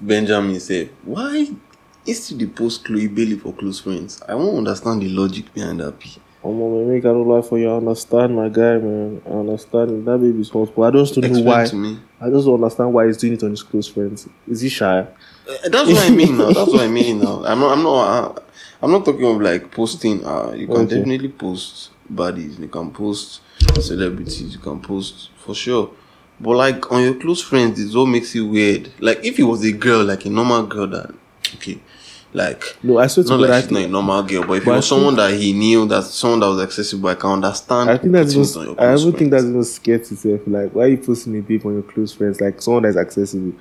Benjamin said, why is he the post Chloe Bailey for close friends? I won't understand the logic behind that. P. Oh man, make I don't lie for you. I understand my guy, man. I understand that baby's responsible. I just don't know Explain why. to me. I just don't understand why he's doing it on his close friends. Is he shy? Uh, That's what I mean now. That's what I mean now. I'm not. I'm not. Uh, I'm not talking of like posting. Uh, you can Okay. definitely post bodies. You can post celebrities. You can post for sure. But like on your close friends, it's what makes it weird. Like if it was a girl, like a normal girl that, okay, like No, I swear to not God, like she's not a normal girl, but if but it was someone that he knew, that someone that was accessible, I can understand. I think that's even, I even think that's even scared to say. Like, why are you posting a babe on your close friends? Like someone that's accessible.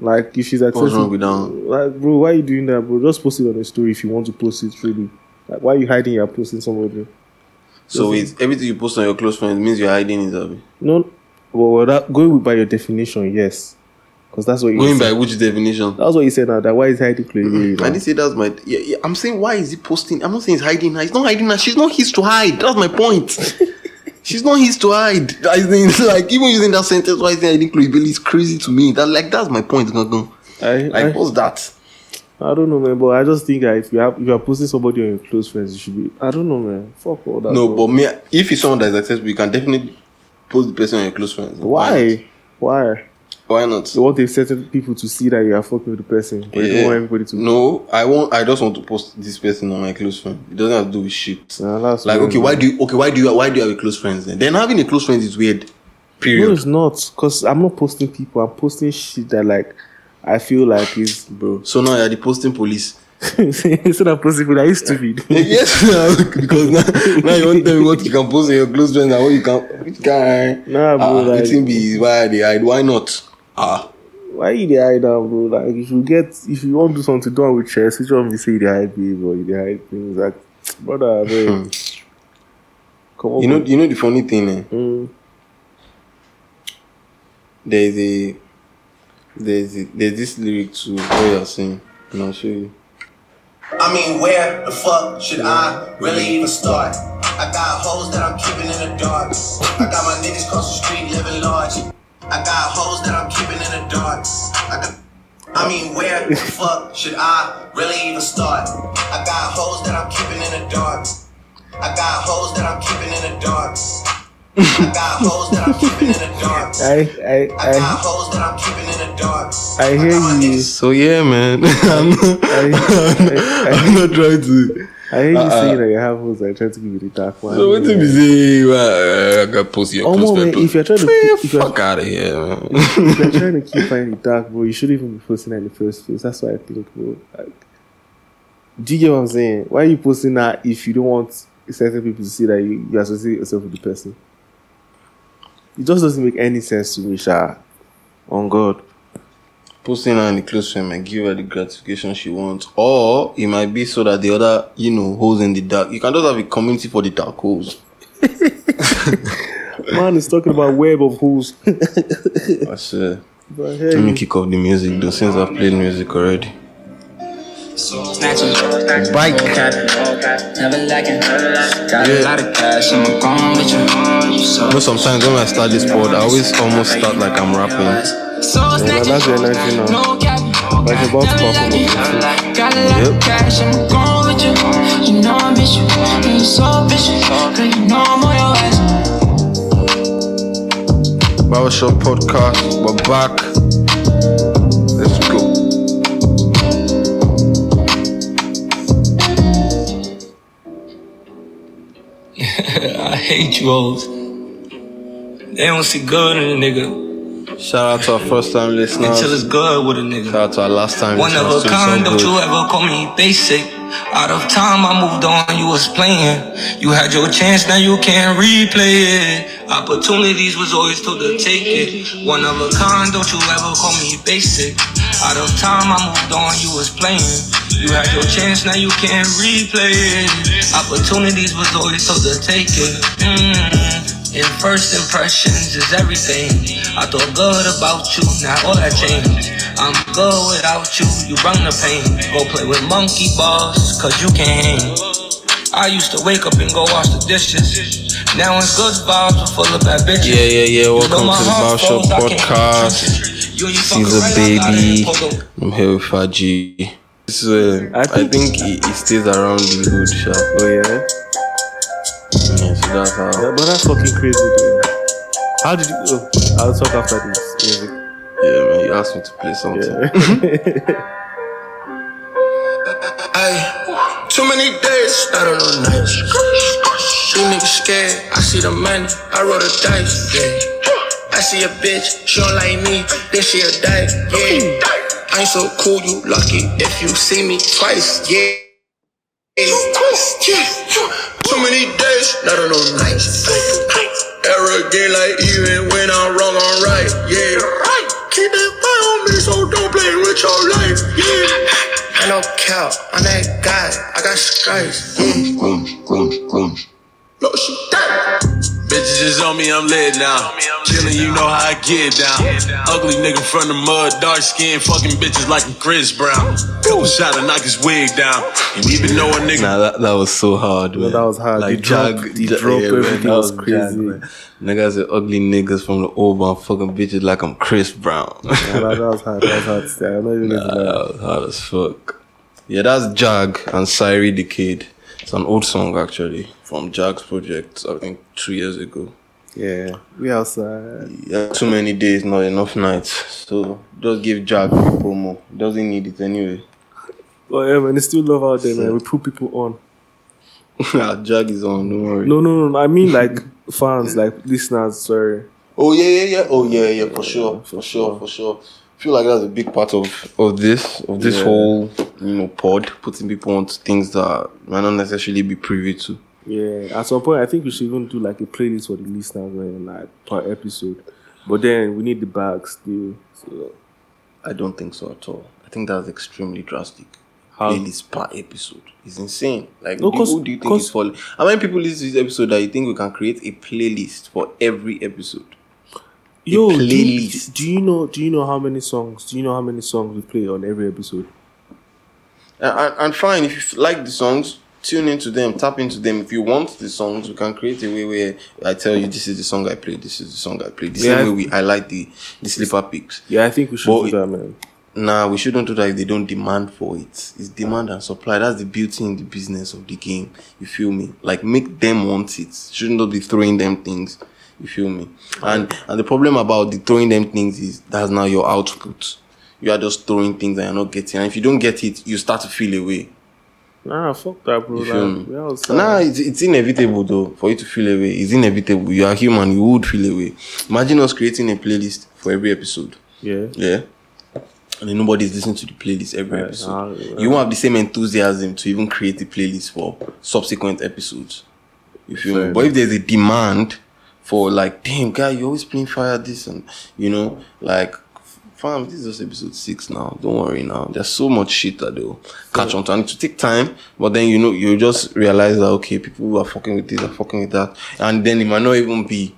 Like if she's accessible, What's wrong with that like bro, why are you doing that, bro? Just post it on a story if you want to post it. Really, like why are you hiding? You're posting somebody. So it's everything you post on your close friends means you're hiding it. Abi? No, well, that going by your definition, yes, because that's what you Going by which definition? That's what you said now. That why is hiding Chloe? Bailey mm-hmm. I didn't say that's my. Yeah, yeah, I'm saying why is he posting? I'm not saying he's hiding her. He's not hiding her. She's not his to hide. That's my point. She's not his to hide. I think like even using that sentence, why is he hiding Chloe Bailey is crazy to me. That like that's my point. Gangan. I, Like I, what's that? I don't know, man. But I just think that if you have if you are posting somebody on your close friends, you should be. I don't know, man. Fuck all that. No, bro. but me, if it's someone that is accessible, you can definitely post the person on your close friends. why? Why? Why not? You want a certain people to see that you are fucking with the person, but you don't want everybody to. No, I want. I just want to post this person on my close friend. It doesn't have to do with shit. Nah, that's Like, weird, okay, man. why do you? Okay, why do you? Why do you have a close friends then? Then having a close friend is weird. Period. No, it's not. Cause I'm not posting people. I'm posting shit that like I feel like is. bro. So now you're the posting police. Instead of posting people, that is stupid. yes, because now, now you want to tell me what you can post on your close friends and what you can. Which guy? Nah, bro, Ah, like- it be why they hide. Why not? Ah, Why you dey hide down, bro? Like if you get if you want to do something done with chess, which one be say you dey hide or you dey hide things like brother, man. Come on, Hmm. you know. bro. You know the funny thing. Eh? Mm. There's a. There's a, there's this lyric to what you're saying, and I'll show you. I mean, where the fuck should I really even start? I got hoes that I'm keeping in the dark. I got my niggas cross the street living large. I got hoes that I'm keeping in the dark. I got. I mean, where the fuck should I really even start? I got hoes that I'm keeping in the dark. I got hoes that I'm keeping in the dark. I got hoes that I'm keeping in the dark. I I I got hoes that I'm keeping in the dark. I hear got you. So yeah, man. I'm not, I- I'm not trying to. I hear you Uh-uh. saying that you have hoes that try to give you the dark one. So what do you say? Well, uh, I got post your Oh, close man, if you're trying to Man, keep- if you're- fuck out of here, man. if you're trying to keep finding the dark, bro, you shouldn't even be posting that in the first place. That's what I think, bro. Like, do you get what I'm saying? Why are you posting that if you don't want certain people to see that you, you associate yourself with the person? It just doesn't make any sense to me, Sha. On God. Posting her in the close friend might give her the gratification she wants, or it might be so that the other, you know, holes in the dark. You can just have a community for the dark holes. Man is talking about web of holes. I but let me kick off the music though, since I've played music already. Snatching, Bike. never lacking. Got Yeah. a lot of cash, I'm gone with you. So, You know, sometimes when I start this pod, I always almost start like I'm rapping. so snatching, that's the energy now. no cap. Like about to perform. lacking. Got a lot Yep. of cash, I'm with you. You know and you so bitch. Girl, you know I'm on your ass. Barbershop podcast, we're back. I hate you hoes. They don't see good in a nigga Shout out to our first time listeners. until it's good with a nigga. Shout out to our last time One of a kind, so don't you ever call me basic. Out of time, I moved on, you was playing. You had your chance, now you can't replay it. Opportunities was always told to take it. One of a kind, don't you ever call me basic. Out of time, I moved on, you was playing. You had your chance, now you can't replay it. Opportunities was always so to take it. Mm. And first impressions is everything. I thought good about you, now all that changed. I'm good without you, you bring the pain. Go play with monkey balls, cause you can hang. I used to wake up and go wash the dishes. Now it's good vibes, but full of bad bitches. Yeah, yeah, yeah. Welcome to the heart Barbershop falls, I can't podcast. Touch it. You and you fucking Caesar right, I got baby. it. Hold on. I'm here with Faaji. This is, uh, I I think- think, he, he stays around the hood shop. Oh yeah. Yeah, so that's how. Yeah, but that's fucking crazy though. How did you? Oh, I'll talk after this music. Yeah, man. You asked me to play something. Yeah. Ay, too many days, I don't on no nights. These niggas scared, I see the money, I roll the dice, yeah. I see a bitch, she don't like me, then she a die, yeah. I ain't so cool, you lucky if you see me twice, yeah. Yeah. Too many days, not on no nights. Arrogant like even when I'm wrong, I'm right, yeah. Keep that fire on me, so don't play with your life, yeah. I know cow, I'm that guy, I got stripes, yeah. Boom, boom, boom. No, she died. Bitches is on me, I'm lit now. Chillin', you know how I get down. Ugly nigga from the mud, dark skin, fucking bitches like I'm Chris Brown. Couple shot to knock his wig down. And even though a nigga Nah, that, that was so hard, man. that was hard. The drop- the drop, everything was crazy. man. Niggas are ugly niggas from the old man fucking bitches like I'm Chris Brown. Yeah, that, that was hard. That was hard to say. I'm not even gonna lie. that was hard as fuck. Yeah, that's Jag and Syri the Kid. It's an old song actually from Jack's project, I think two years ago. Yeah, we outside. Yeah, too many days, not enough nights. So just give Jack free promo. Doesn't need it anyway. Oh yeah, man, there's still love out there, man. We put people on. Ah, Jag is on, don't worry. No, no, no. I mean like fans, like listeners. Sorry. Oh yeah, yeah, yeah. Oh yeah, yeah, for sure, for sure, for sure. I feel like that's a big part of of this of this Yeah. whole you know pod, putting people onto things that might not necessarily be privy to. Yeah, at some point, I think we should even do like a playlist for the listeners, man, like per episode. But then we need the bags still. So I don't think so at all. I think that's extremely drastic. How? Playlist per episode is insane. Like, No, who do you think is following? How many people listen to this episode that you think we can create a playlist for every episode? yo, do you, do you know? Do you know how many songs? Do you know how many songs we play on every episode? And, and, and fine, if you like the songs, tune into them, tap into them. If you want the songs, we can create a way where I tell you this is the song I play, this is the song I play. The Yeah. same way we highlight the, the sleeper picks. Yeah, I think we should But- do that, man. Nah, we shouldn't do that if they don't demand for it. It's demand and supply. That's the beauty in the business of the game. You feel me? Like make them want it. Shouldn't just be throwing them things. You feel me? And and the problem about the throwing them things is that's now your output. You are just throwing things and you're not getting. And if you don't get it, you start to feel away. Nah, fuck that, bro. You feel me? Like. Nah, it's, it's inevitable though for you to feel away. It's inevitable. You are human. You would feel away. Imagine us creating a playlist for every episode. Yeah. Yeah. And then nobody's listening to the playlist every Right, episode. ah, right. You won't have the same enthusiasm to even create the playlist for subsequent episodes. If you? Fair But if there's a demand for like, damn guy, you always playing fire this and you know, like fam, this is just episode six now. Don't worry now. There's so much shit that they'll catch on to. And it will take time, but then you know, you just realize that okay, people who are fucking with this are fucking with that. And then it might not even be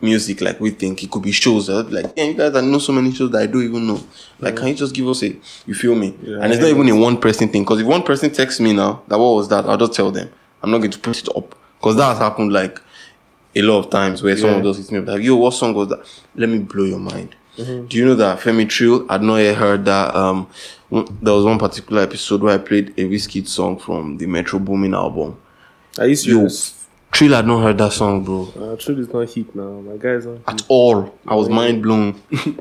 music like we think. It could be shows that be like, yeah, you guys I know so many shows that I don't even know. Like, can you just give us a you feel me? Yeah, and it's not even a one person thing. Because if one person texts me now that what was that, I'll just tell them. I'm not going to put it up. Because that has happened like a lot of times where someone Yeah. just hits me up like, yo, what song was that? Let me blow your mind. Mm-hmm. Do you know that Femi Trill? I'd not yet heard that. Um, one- there was one particular episode where I played a whiskey song from the Metro Boomin album. Are you Yo, serious? Trill had not heard that song, bro. Uh, truth is not hit now. My guy's not. At all. I was mind blown. I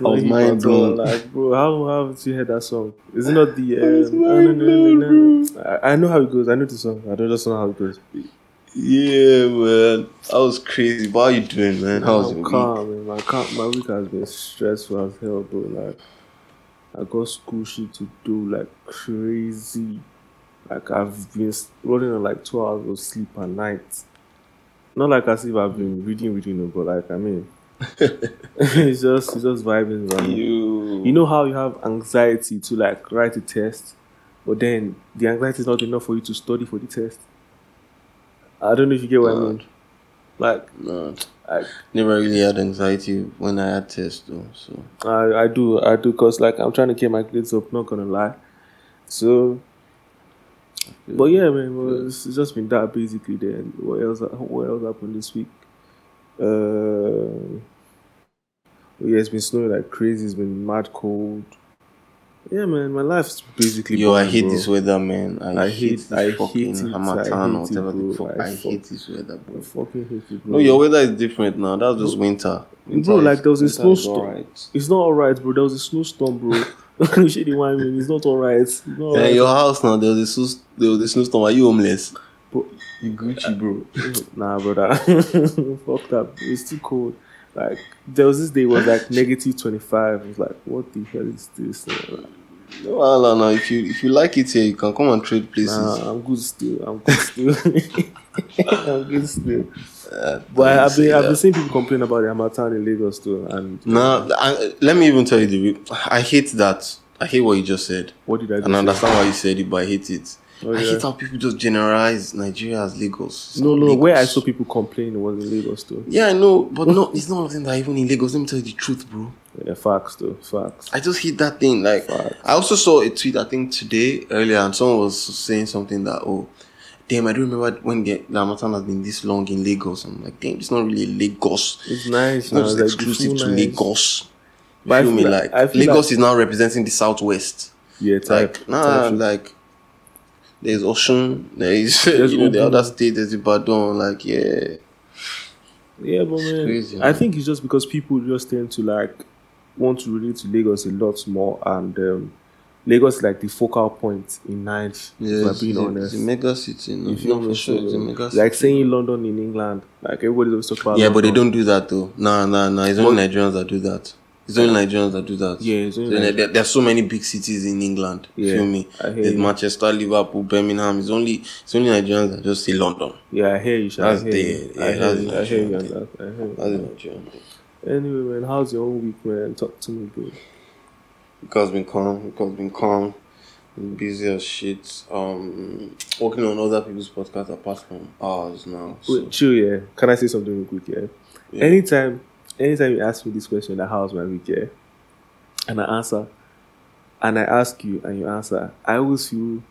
was mind blown. Like, bro, how, how haven't you heard that song? Is it not the? Um, I, I know how it goes. I know the song. I don't just know how it goes. Yeah, man. I was crazy. What are you doing, man? How was your week? calm, man. My, calm, my week has been stressful as hell, bro. Like, I got school shit to do like crazy. Like, I've been running on like two hours of sleep a night. Not like as if I've been reading, reading, but like, I mean, it's just, it's just vibing. man. You. You know how you have anxiety to like write a test, but then the anxiety is not enough for you to study for the test. I don't know if you get what I mean. Like, No, I, never really had anxiety when I had tests, though. So I, I do, I do, cause like I'm trying to keep my grades up. Not gonna lie. So, but yeah, man, well, it's it's just been that basically. Then what else? What else happened this week? Uh, yeah, it's been snowing like crazy. It's been mad cold. Yeah, man, my life's basically. Yo, I hate bro. this weather, man. I, I hate, hate- this I hate fucking it. Harmattan I or hate whatever it, the bro. fuck. I I, fuck- hate this weather, bro. I bro. fucking hate it, bro. No, your weather is different now. That's just winter. winter Bro, like, there was a snowstorm. alright. It's not alright, bro. There was a snowstorm, bro. Shady wine, man. It's not alright. Yeah, alright. your house now. There was a snow, there was a snowstorm. Are you homeless? Bro, You Gucci, bro. nah, brother. Fuck that. It's too cold. Like there was this day was like negative twenty five. I was like, what the hell is this? Like, No, no, no. If you if you like it here, you can come and trade places. nah, I'm good still. I'm good still. I'm good still. Uh, But I've been I've been seeing people complain about the Harmattan in Lagos too. And No, I, let me even tell you the. I hate that. I hate what you just said. what did I do? And I understand why you said it, but I hate it. Oh, I yeah. hate how people just generalize Nigeria as Lagos. It's No, no. Lagos. Where I saw people complain was in Lagos too. Yeah, I know, but no, it's not them that even in Lagos. Let me tell you the truth, bro. Yeah, facts though. Facts. I just hate that thing. Like, Facts. I also saw a tweet I think today earlier, and someone was saying something that oh, damn, I don't remember when the Harmattan has been this long in Lagos. I'm like, damn, it's not really Lagos. It's nice. It's not just like, exclusive to nice. Lagos. You But I feel me? Like, like- I feel Lagos like- is now representing the southwest. Yeah, type. Like, nah, type like there's Osun, there is There's you know the other state, there's Ibadan. Like, yeah, Yeah, but man, crazy, I think it's just because people just tend to like want to relate to Lagos a lot more, and um, Lagos is like the focal point in Nigeria. yeah. if It's, being it's, honest. a mega city. No, You feel no, for sure, it's a mega city. like saying London in England, like everybody's always talk about. yeah, but they don't do that though. Nah, nah, nah. It's only Nigerians that do that. It's only Nigerians that do that. Yeah, it's only So, Nigerians. there, there's so many big cities in England. Yeah, feel me? I hear There's you. Manchester, Liverpool, Birmingham. It's only it's only Nigerians that just say London. Yeah, I hear you. Sha, That's I hear the- you. yeah, I hear that's you. I hear you. on that. I hear you. That's Nigerian thing. Anyway, man, how's your own week, man? Talk to me, bro. Because been calm, because been calm, been busy as shit. Um, working on other people's podcasts apart from ours now. So, Wait, chill, yeah. Can I say something real quick, yeah? yeah. Anytime, anytime you ask me this question, like, how's my week, yeah? And I answer, and I ask you, and you answer, I always feel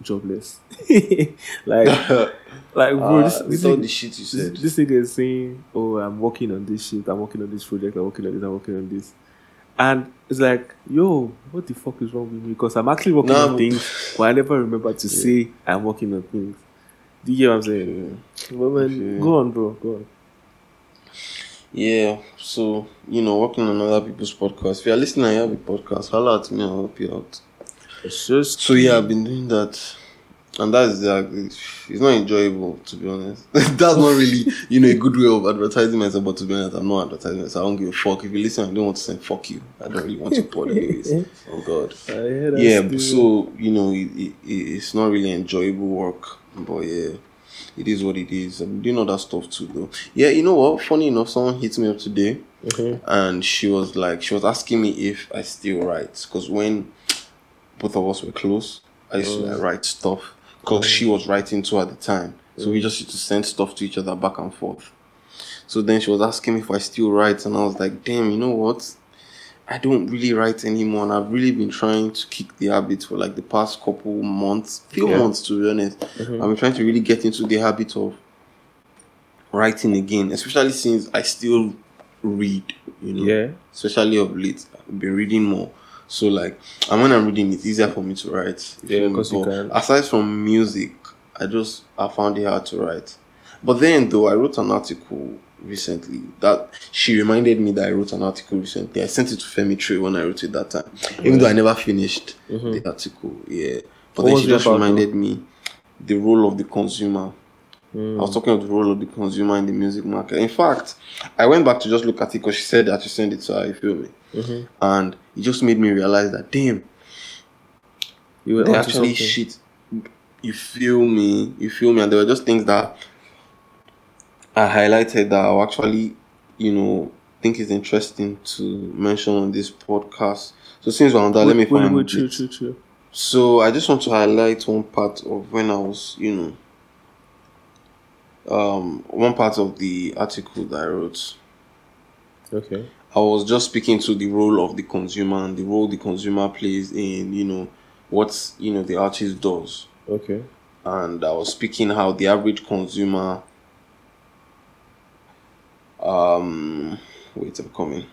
jobless. like, like, bro, uh, this, with this, all thing, the shit you this, said. this nigga is saying, oh, I'm working on this shit, I'm working on this project, I'm working on this, I'm working on this. And it's like, yo, what the fuck is wrong with me? Because I'm actually working on things, but I never remember to say I'm working on things. Do you get what I'm saying? Well, man, Okay. go on, bro, go on. Yeah, so you know, working on other people's podcasts. If you're listening and you have a podcast, holla at me, I'll help you out. It's just So yeah, I've been doing that, and that's uh, it's not enjoyable to be honest. that's not really you know a good way of advertising myself. But to be honest, I'm not advertising myself. I don't give a fuck. If you listen, I don't want to say fuck you. I don't really want to pod anyways. Oh God. I yeah so you know it, it- it's not really enjoyable work but yeah it is what it is. I'm doing other stuff too though. Yeah you know what? Funny enough someone hit me up today Mhm. and she was like she was asking me if i still write. Because when both of us were close i used to like, mm. write stuff. Because she mm. was writing too at the time. So we mm. just used to send stuff to each other back and forth. So then she was asking me if i still write and i was like damn you know what I don't really write anymore, and I've really been trying to kick the habit for like the past couple months, few Yeah. months to be honest. Mm-hmm. I've been trying to really get into the habit of writing again, especially since I still read, you know, Yeah. especially of late. I've been reading more. So like, and when I'm reading, it's easier for me to write. Yeah, feel me? 'cause you can. Aside from music, I just I found it hard to write. But then though, I wrote an article recently that she reminded me that I wrote an article recently. I sent it to Femi Trey when I wrote it that time, even though I never finished the mm-hmm. article. Yeah, but What then she just reminded me the role of the consumer. Mm. I was talking about the role of the consumer in the music market. In fact, I went back to just look at it because she said that she sent it to her. You feel me? Mm-hmm. And it just made me realize that damn, You were actually shit. You feel me? You feel me? And there were just things that I highlighted that I actually, you know, think is interesting to mention on this podcast. So since we're on that, let me Wait, wait, find wait, chill, chill, chill. So I just want to highlight one part of when I was, you know, um, one part of the article that I wrote. Okay. I was just speaking to the role of the consumer and the role the consumer plays in, you know, what you know the artist does. Okay. And I was speaking how the average consumer um wait I'm coming.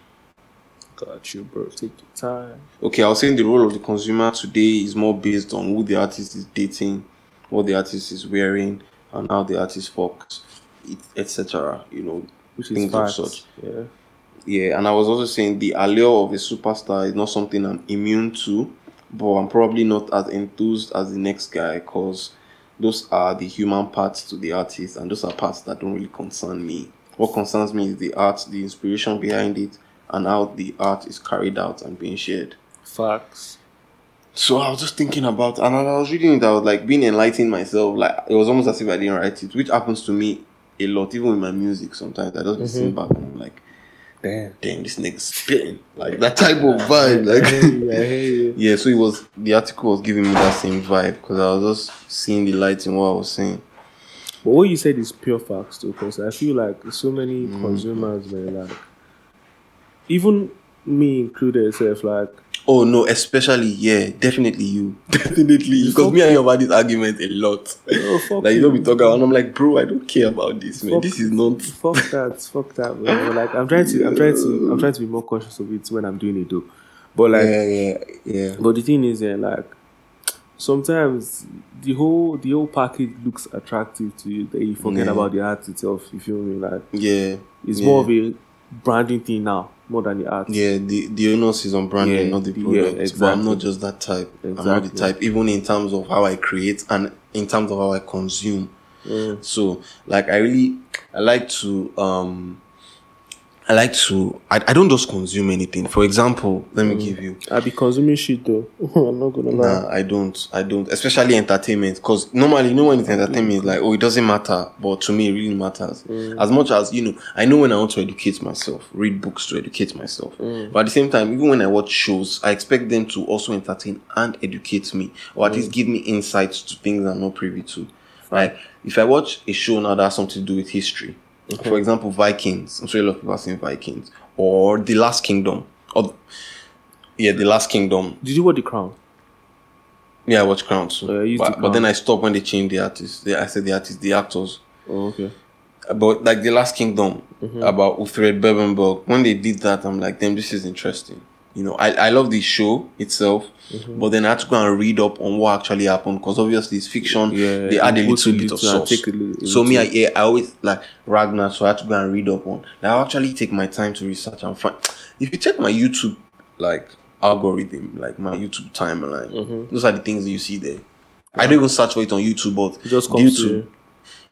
Got you, bro. Take your time. okay, I was saying the role of the consumer today is more based on who the artist is dating, what the artist is wearing, and how the artist fucks, etc. You know, Which things of such. Yeah. Yeah, and I was also saying the allure of a superstar is not something I'm immune to, but I'm probably not as enthused as the next guy because those are the human parts to the artist, and those are parts that don't really concern me. What concerns me is the art, the inspiration behind it, and how the art is carried out and being shared. Facts. So I was just thinking about, and I was reading it, I was like being enlightened myself. Like it was almost as if I didn't write it, which happens to me a lot, even with my music. Sometimes I just be sitting mm-hmm. back and I'm like, Damn. damn, this nigga's spitting like that type of vibe. I hear Like, you, I hear you. yeah. So it was the article was giving me that same vibe because I was just seeing the light in what I was saying. But what you said is pure facts too, because I feel like so many Mm. consumers were like, even me included, self like, Oh no, especially yeah, definitely you, definitely because me and you have had this argument a lot. fuck Like you you. don't be talking, and I'm like, bro, I don't care about this, man. Fuck- This is not. fuck that, fuck that. Bro. Like I'm trying to, I'm trying to, I'm trying to be more conscious of it when I'm doing it though. But like, Yeah, yeah, yeah. but the thing is, yeah, like sometimes the whole the whole package looks attractive to you that you forget Yeah. about the art itself. You feel me? Like Yeah, it's yeah. more of a branding thing now, more than the art. Yeah, the the onus is on branding, Yeah, not the product. yeah, But I'm not just that type. I'm not the type, even in terms of how I create and in terms of how I consume. Mm. So, like, I really, I like to, um, I like to, I, I don't just consume anything. For example, let me Mm. give you. I be consuming shit though. I'm not gonna lie. Nah, I don't. I don't. Especially entertainment. Because normally, you know, when it's entertainment, it's like, oh, it doesn't matter. But to me, it really matters. As much as, you know, I know when I want to educate myself, read books to educate myself. But at the same time, even when I watch shows, I expect them to also entertain and educate me. Or at least give me insights to things I'm not privy to. Like, if I watch a show now that has something to do with history, for example, Vikings, I'm sure a lot of people have seen Vikings, or The Last Kingdom, or yeah, The Last Kingdom, Did you watch the crown? yeah, I watch Crown too. Used but, to but then I stopped when they changed the artist. They, I said the artists, the actors. Oh, okay. But like the Last Kingdom Mm-hmm. about Uhtred Bebbanburg, when they did that, I'm like, damn, this is interesting. You know, I, I love the show itself, Mm-hmm. but then I had to go and read up on what actually happened because obviously it's fiction. Yeah, they add a little bit of sauce. little- so me, I, yeah, I always like Ragnar, so I had to go and read up on. Like, I actually take my time to research and find. If you check my YouTube, like algorithm, like my YouTube timeline, Mm-hmm. those are the things that you see there. I don't even search for it on YouTube, but It just due comes to to.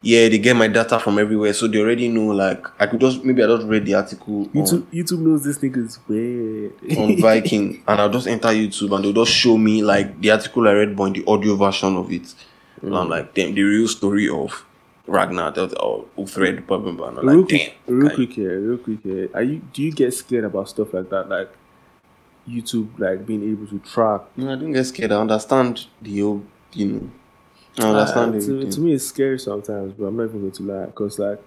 Yeah, they get my data from everywhere, so they already know. Like, I could just maybe I just read the article YouTube, YouTube knows this nigga is weird. on, on Viking, and I'll just enter YouTube, and they'll just show me like the article I read, but in the audio version of it, and Mm. I'm like, damn, the real story of Ragnar that or Uhtred, blah blah blah. And I'm real like, quick, damn, real like, quick here, real quick here. Are you? Do you get scared about stuff like that, like YouTube, like being able to track? No, I don't get scared. I understand the whole, you know, I understand Uh, to, everything. to me, it's scary sometimes, but I'm not even going to lie, because like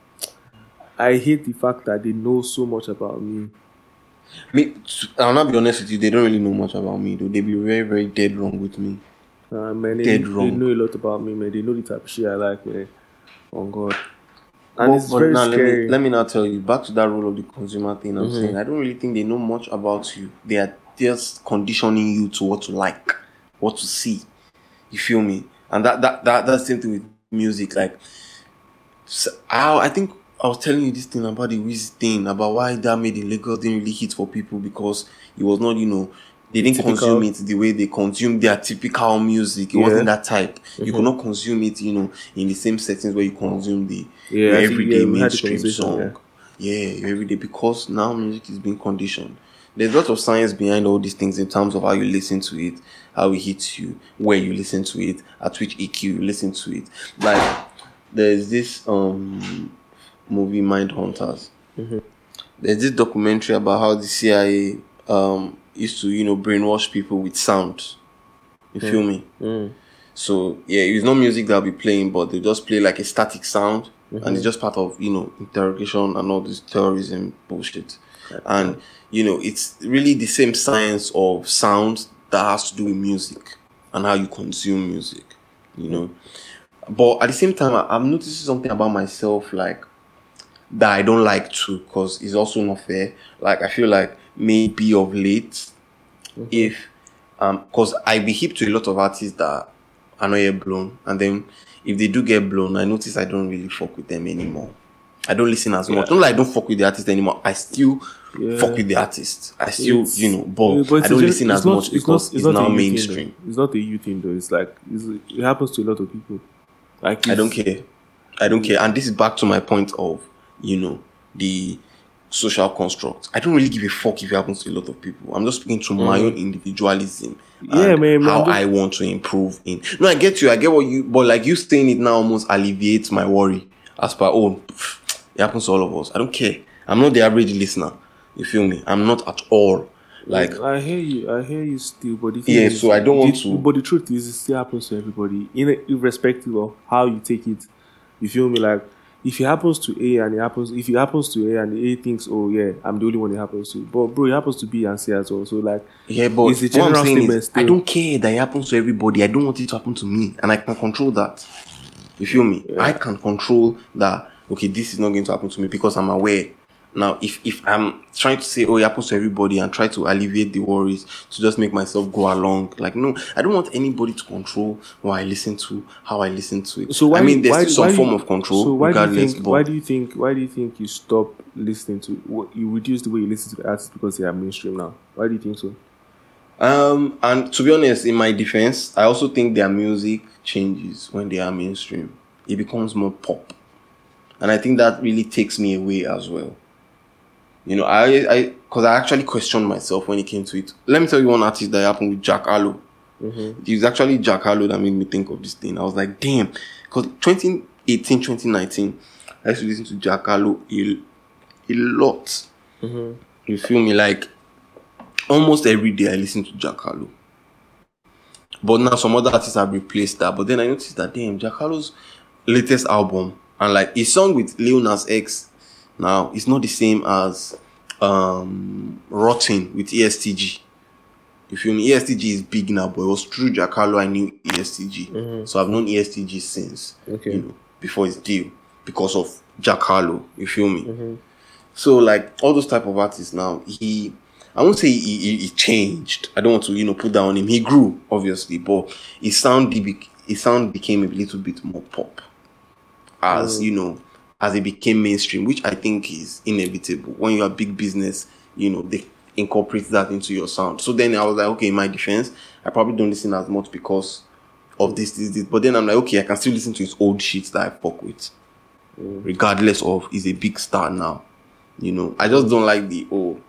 I hate the fact that they know so much about me. Me, I'll not be honest with you. They don't really know much about me, though. They be very, very dead wrong with me. Uh, man, they, Dead they wrong. know a lot about me, man. They know the type of shit I like, man. Oh God, and But- it's but very now let scary. me let me now tell you back to that role of the consumer thing. I'm Mm-hmm. saying I don't really think they know much about you. They are just conditioning you to what to like, what to see. You feel me? And that that that that's the same thing with music. Like, so, I I think I was telling you this thing about the Wiz thing about why that made in Lagos didn't really hit for people because it was not you know. They didn't Typical. consume it the way they consume their typical music. It Yeah. Mm-hmm. wasn't that type. You could not consume it, you know, in the same settings where you consume the Yeah, everyday yeah, we had the mainstream song. Yeah. your everyday because now music is being conditioned. There's a lot of science behind all these things in terms of how you listen to it, how it hits you, where you listen to it, at which EQ you listen to it. Like there's this um movie Mind Hunters. There's this documentary about how the CIA um used to, you know, brainwash people with sound. You feel me? So yeah, it's not music that'll be playing, but they just play like a static sound, and it's just part of you know interrogation and all this terrorism bullshit. And you know, it's really the same science of sound that has to do with music and how you consume music. You know, but at the same time, I- I'm noticing something about myself, like that I don't like to, because it's also not fair. Like I feel like maybe of late, if um, cause I be hip to a lot of artists that are not yet blown, and then if they do get blown, I notice I don't really fuck with them anymore. I don't listen as much. Not like I don't fuck with the artist anymore. I still Yeah. fuck with the artist. I still, It's- you know, but, Yeah, I don't listen it's as not- much it's because not- it's, not now a thing, mainstream. It's not a you thing though. It's like it's, it happens to a lot of people. Like I don't care. I don't care. And this is back to my point of, you know, the social construct. I don't really give a fuck if it happens to a lot of people. I'm just speaking to my own individualism. Mm. Yeah, man, man, How don't- I want to improve in. No, I get you. I get what you. But like you saying it now almost alleviates my worry. As per oh, pff, it happens to all of us. I don't care. I'm not the average listener. You feel me? I'm not at all. Like I hear you. I hear you still, but the Yeah, is, so I don't want the- to- But the truth is, it still happens to everybody, in irrespective of how you take it. You feel me? Like if it happens to A and it happens, if it happens to A and A thinks, oh yeah, I'm the only one it happens to. But bro, it happens to B and C as well. So like, Yeah, but It's a general statement is, I don't care that it happens to everybody. I don't want it to happen to me, and I can control that. You feel me? I can control that. Okay, this is not going to happen to me because I'm aware. Now, if if I'm trying to say, oh, it happens to everybody, and try to alleviate the worries to just make myself go along, like no, I don't want anybody to control what I listen to, how I listen to it. so why? I mean, there's why, still some why form you- of control, So why do you regardless. think? but Why do you think? Why do you think you stop listening to? What you reduce the way you listen to the artists because they are mainstream now? Why do you think so? Um, and to be honest, in my defense, I also think their music changes when they are mainstream. It becomes more pop, and I think that really takes me away as well. You know, I, I, because I actually questioned myself when it came to it. Let me tell you one artist that happened with Jack Harlow. Mm-hmm. It was actually Jack Harlow that made me think of this thing. I was like, damn, because 2018, 2019, I used to listen to Jack Harlow a, a lot. Mm-hmm. You feel me? Like almost every day I listen to Jack Harlow. But now some other artists have replaced that. But then I noticed that damn Jack Harlow's latest album and like his song with Lil Nas X now it's not the same as um Rotten with EST Gee. If You mean? EST Gee is big now, but it was through Harlow I knew EST Gee. Mm-hmm. So I've known EST Gee since. Okay. You know, before his deal. Because of Harlow. You feel me? Mm-hmm. So like all those type of artists now, he I won't say he, he, he changed. I don't want to you know put down on him. He grew obviously, but his sound his sound became a little bit more pop, as mm. you know, as it became mainstream, which I think is inevitable. When you are a big business, you know they incorporate that into your sound. So then I was like, okay, in my defense, I probably don't listen as much because of this, this, this. But then I'm like, okay, I can still listen to his old shit that I fuck with, regardless of he's a big star now. You know, I just don't like the oh,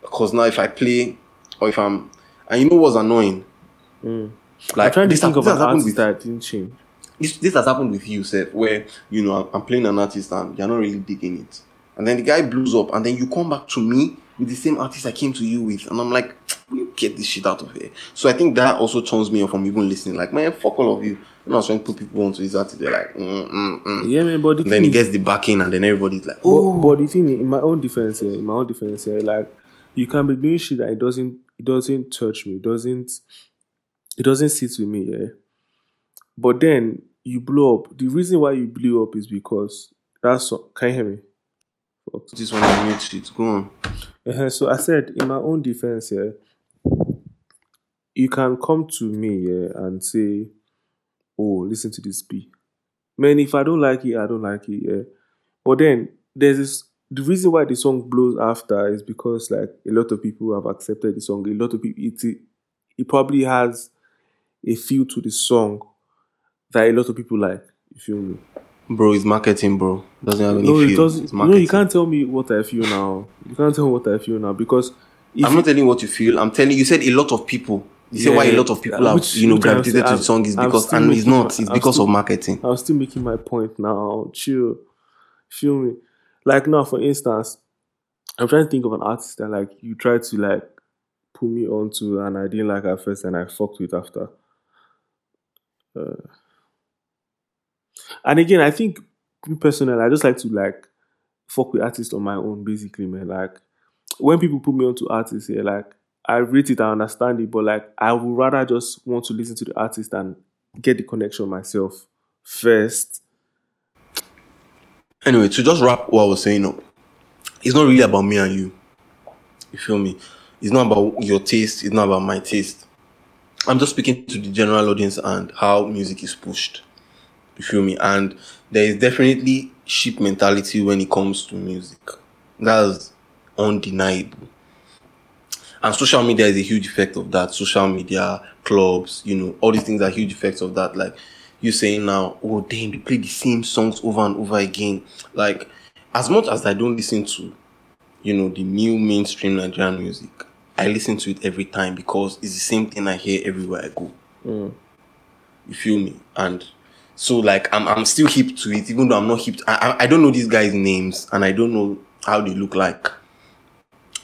because now if I play or if I'm, and you know what's annoying, hmm. I'm like trying to think of an artist that didn't change. This, this has happened with you, Seth, where you know I'm, I'm playing an artist and you're not really digging it, and then the guy blows up, and then you come back to me with the same artist I came to you with, and I'm like, will you get this shit out of here? So I think that also turns me off from even listening. Like, man, fuck all of you. Was trying to put people onto his artist, they're like, mm, mm, mm. Yeah, man. But the then he gets the backing, and then everybody's like, But, oh, but the thing, in my own defense, here, in my own defense, here, like you can be doing shit that it doesn't, it doesn't touch me, it doesn't, it doesn't sit with me, yeah. But then you blow up. The reason why you blew up is because that's so, can you hear me? Fuck. this one I made shit. Go on. Uh-huh, So I said, in my own defense, yeah, you can come to me, yeah, and say, "Oh, listen to this beat." Man, if I don't like it, I don't like it, yeah. But then there's this. The reason why the song blows after is because like a lot of people have accepted the song. A lot of people, it it probably has a feel to the song that a lot of people like. You feel me? Bro, it's marketing, bro. Doesn't have any No, feel. it doesn't. It's No, you can't tell me what I feel now. You can't tell me what I feel now because if I'm not telling you what you feel. I'm telling you. You said a lot of people. You said why a lot of people uh, have which- you know gravitated to the song is because and it's not. It's I'm because still- of marketing. I'm still making my point now. Chill. Feel me? Like now, for instance, I'm trying to think of an artist that like you tried to like put me onto and I didn't like at first and I fucked with after. Uh, and again, I think personally, I just like to like fuck with artists on my own, basically, man. Like when people put me onto artists here, like I read it, I understand it, but like I would rather just want to listen to the artist and get the connection myself first. Anyway, to just wrap what I was saying up, it's not really about me and you. You feel me? It's not about your taste. It's not about my taste. I'm just speaking to the general audience and how music is pushed. You feel me? And there is definitely sheep mentality when it comes to music. That's undeniable. And social media is a huge effect of that. Social media, clubs, you know, all these things are huge effects of that. Like you saying now, oh damn, they play the same songs over and over again. Like, as much as I don't listen to, you know, the new mainstream Nigerian music, I listen to it every time because it's the same thing I hear everywhere I go. Mm. You feel me? And so like I'm I'm still hip to it, even though I'm not hip. To, I, I don't know these guys' names and I don't know how they look like.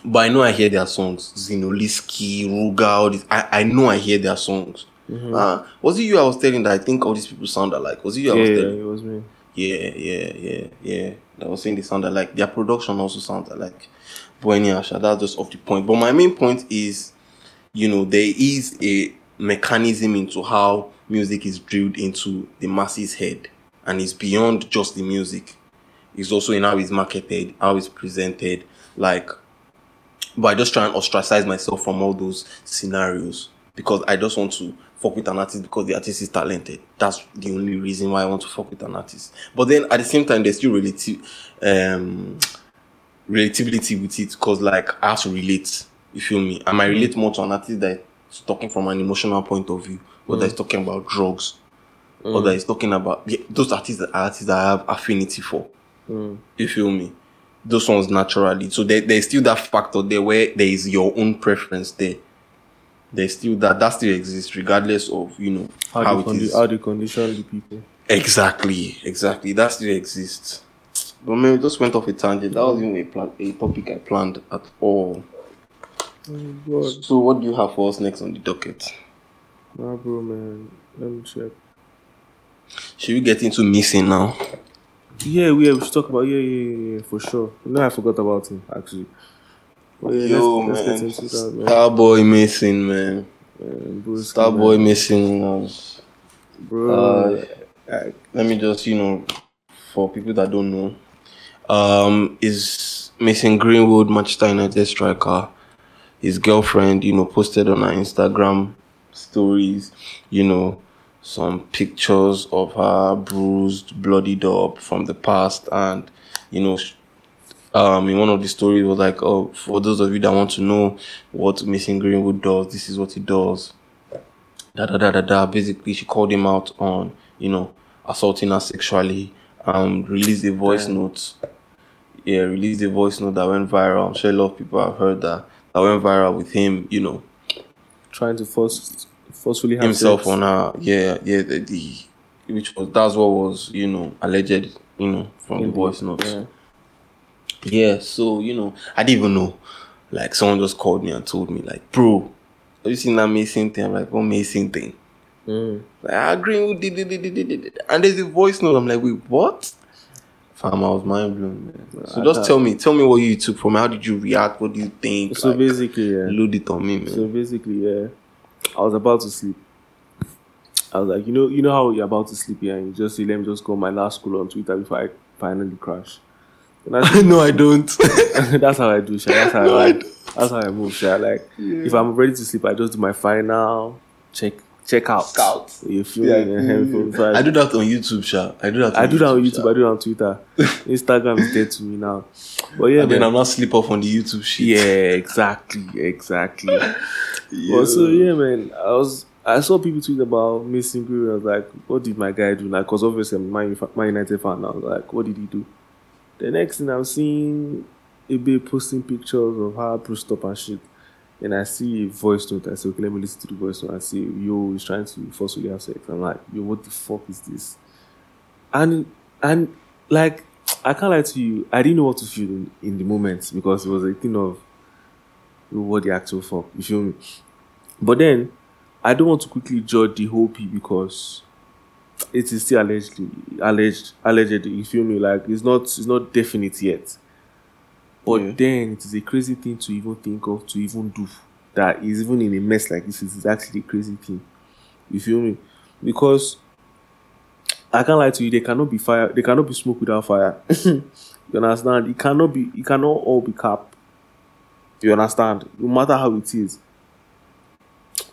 But I know I hear their songs. Zinoleesky, Ruger, all this. I, I know I hear their songs. Uh, was it you I was telling that I think all these people sound alike? Was it you I Yeah, was yeah, telling? it was me. Yeah, yeah, yeah, yeah. I was saying they sound alike. Their production also sounds alike. But anyhow, that's just off the point. But my main point is, you know, there is a mechanism into how music is drilled into the masses' head. And it's beyond just the music. It's also in how it's marketed, how it's presented. Like, but I just try and ostracize myself from all those scenarios because I just want to fuck with an artist because the artist is talented. That's the only reason why I want to fuck with an artist. But then at the same time, there's still relative um relativity with it because like I have to relate. You feel me? I might relate more to an artist that is talking from an emotional point of view, or that is talking about drugs, hmm. whether that is talking about yeah, those artists that are artists that I have affinity for. Hmm. You feel me? Those ones naturally. So there, there's still that factor there where there is your own preference there. There's still that that still exists regardless of you know How, how, it condi- is. how they condition the people. Exactly, exactly. That still exists. But maybe we just went off a tangent. That wasn't even a plan, a topic I planned at all. Oh, God, So what do you have for us next on the docket? Nah, bro, man. Let me check. Should we get into Mason now? Yeah, we, yeah, we should talk about yeah, yeah, yeah, yeah, for sure. No, I forgot about him actually. But yeah, Yo, let's, let's man. into that, man. Starboy Mason, man. man broski, Starboy man. missing. us. bro. Uh, let me just, you know, for people that don't know, um, is Mason Greenwood, Manchester United striker. His girlfriend, you know, posted on her Instagram stories, you know, some pictures of her bruised, bloodied up from the past, and you know, um, in one of the stories was like, oh, for those of you that want to know what Mason Greenwood does, this is what he does da da da da da. Basically, she called him out on, you know, assaulting her sexually. Um, released a voice note. Yeah, released a voice note that went viral. I'm sure a lot of people have heard that. That went viral with him, you know, Trying to force forcefully have himself sex. on her. Yeah, yeah, the, the which was that's what was, you know, alleged, you know, from the voice notes. Yeah. Yeah, so you know, I didn't even know. Like someone just called me and told me, like, bro, have you seen that amazing thing? I'm like, what amazing thing? Mm. Like, I agree with and there's a voice note. I'm like, wait, what? Fam, I was mind blown, man. So I just can't- tell me, tell me what you took from. it. How did you react? What do you think? So Like, basically, yeah. load it on me, man. So basically, yeah, I was about to sleep. I was like, you know, you know how you're about to sleep, yeah, and you just say, let me just go my last scroll on Twitter before I finally crash. And that's, no, I don't. that's how I do, Sha. That's how No, I, I like, that's how I move, Sha. Like, if I'm ready to sleep, I just do my final check, check out. Scout. You feel Yeah, me? Before I do that on YouTube, Sha. I do that. I do that on YouTube. Sha. I do that on Twitter. Instagram is dead to me now. But yeah, And then man. I'm not sleep off on the YouTube shit. Yeah, exactly, exactly. But so yeah, man, I was I saw people tweet about Mason Greenwood. I was like, what did my guy do? Like, cause obviously I'm my my United fan. I was like, what did he do? The next thing I'm seeing Ibe posting pictures of her bruised up and shit. And I see a voice note. I say, okay, let me listen to the voice note and see, yo, he's trying to forcefully have sex. I'm like, yo, what the fuck is this? And and like, I can't lie to you, I didn't know what to feel in, in the moment because it was a thing of what the actual fuck. You feel me? But then I don't want to quickly judge the whole P because it is still allegedly alleged allegedly, you feel me? Like it's not it's not definite yet. But Yeah. then it is a crazy thing to even think of to even do. That is even in a mess like this is actually a crazy thing. You feel me? Because I can't lie to you, there cannot be fire, there cannot be smoke without fire. you understand? It cannot be it cannot all be cap. You understand? No matter how it is.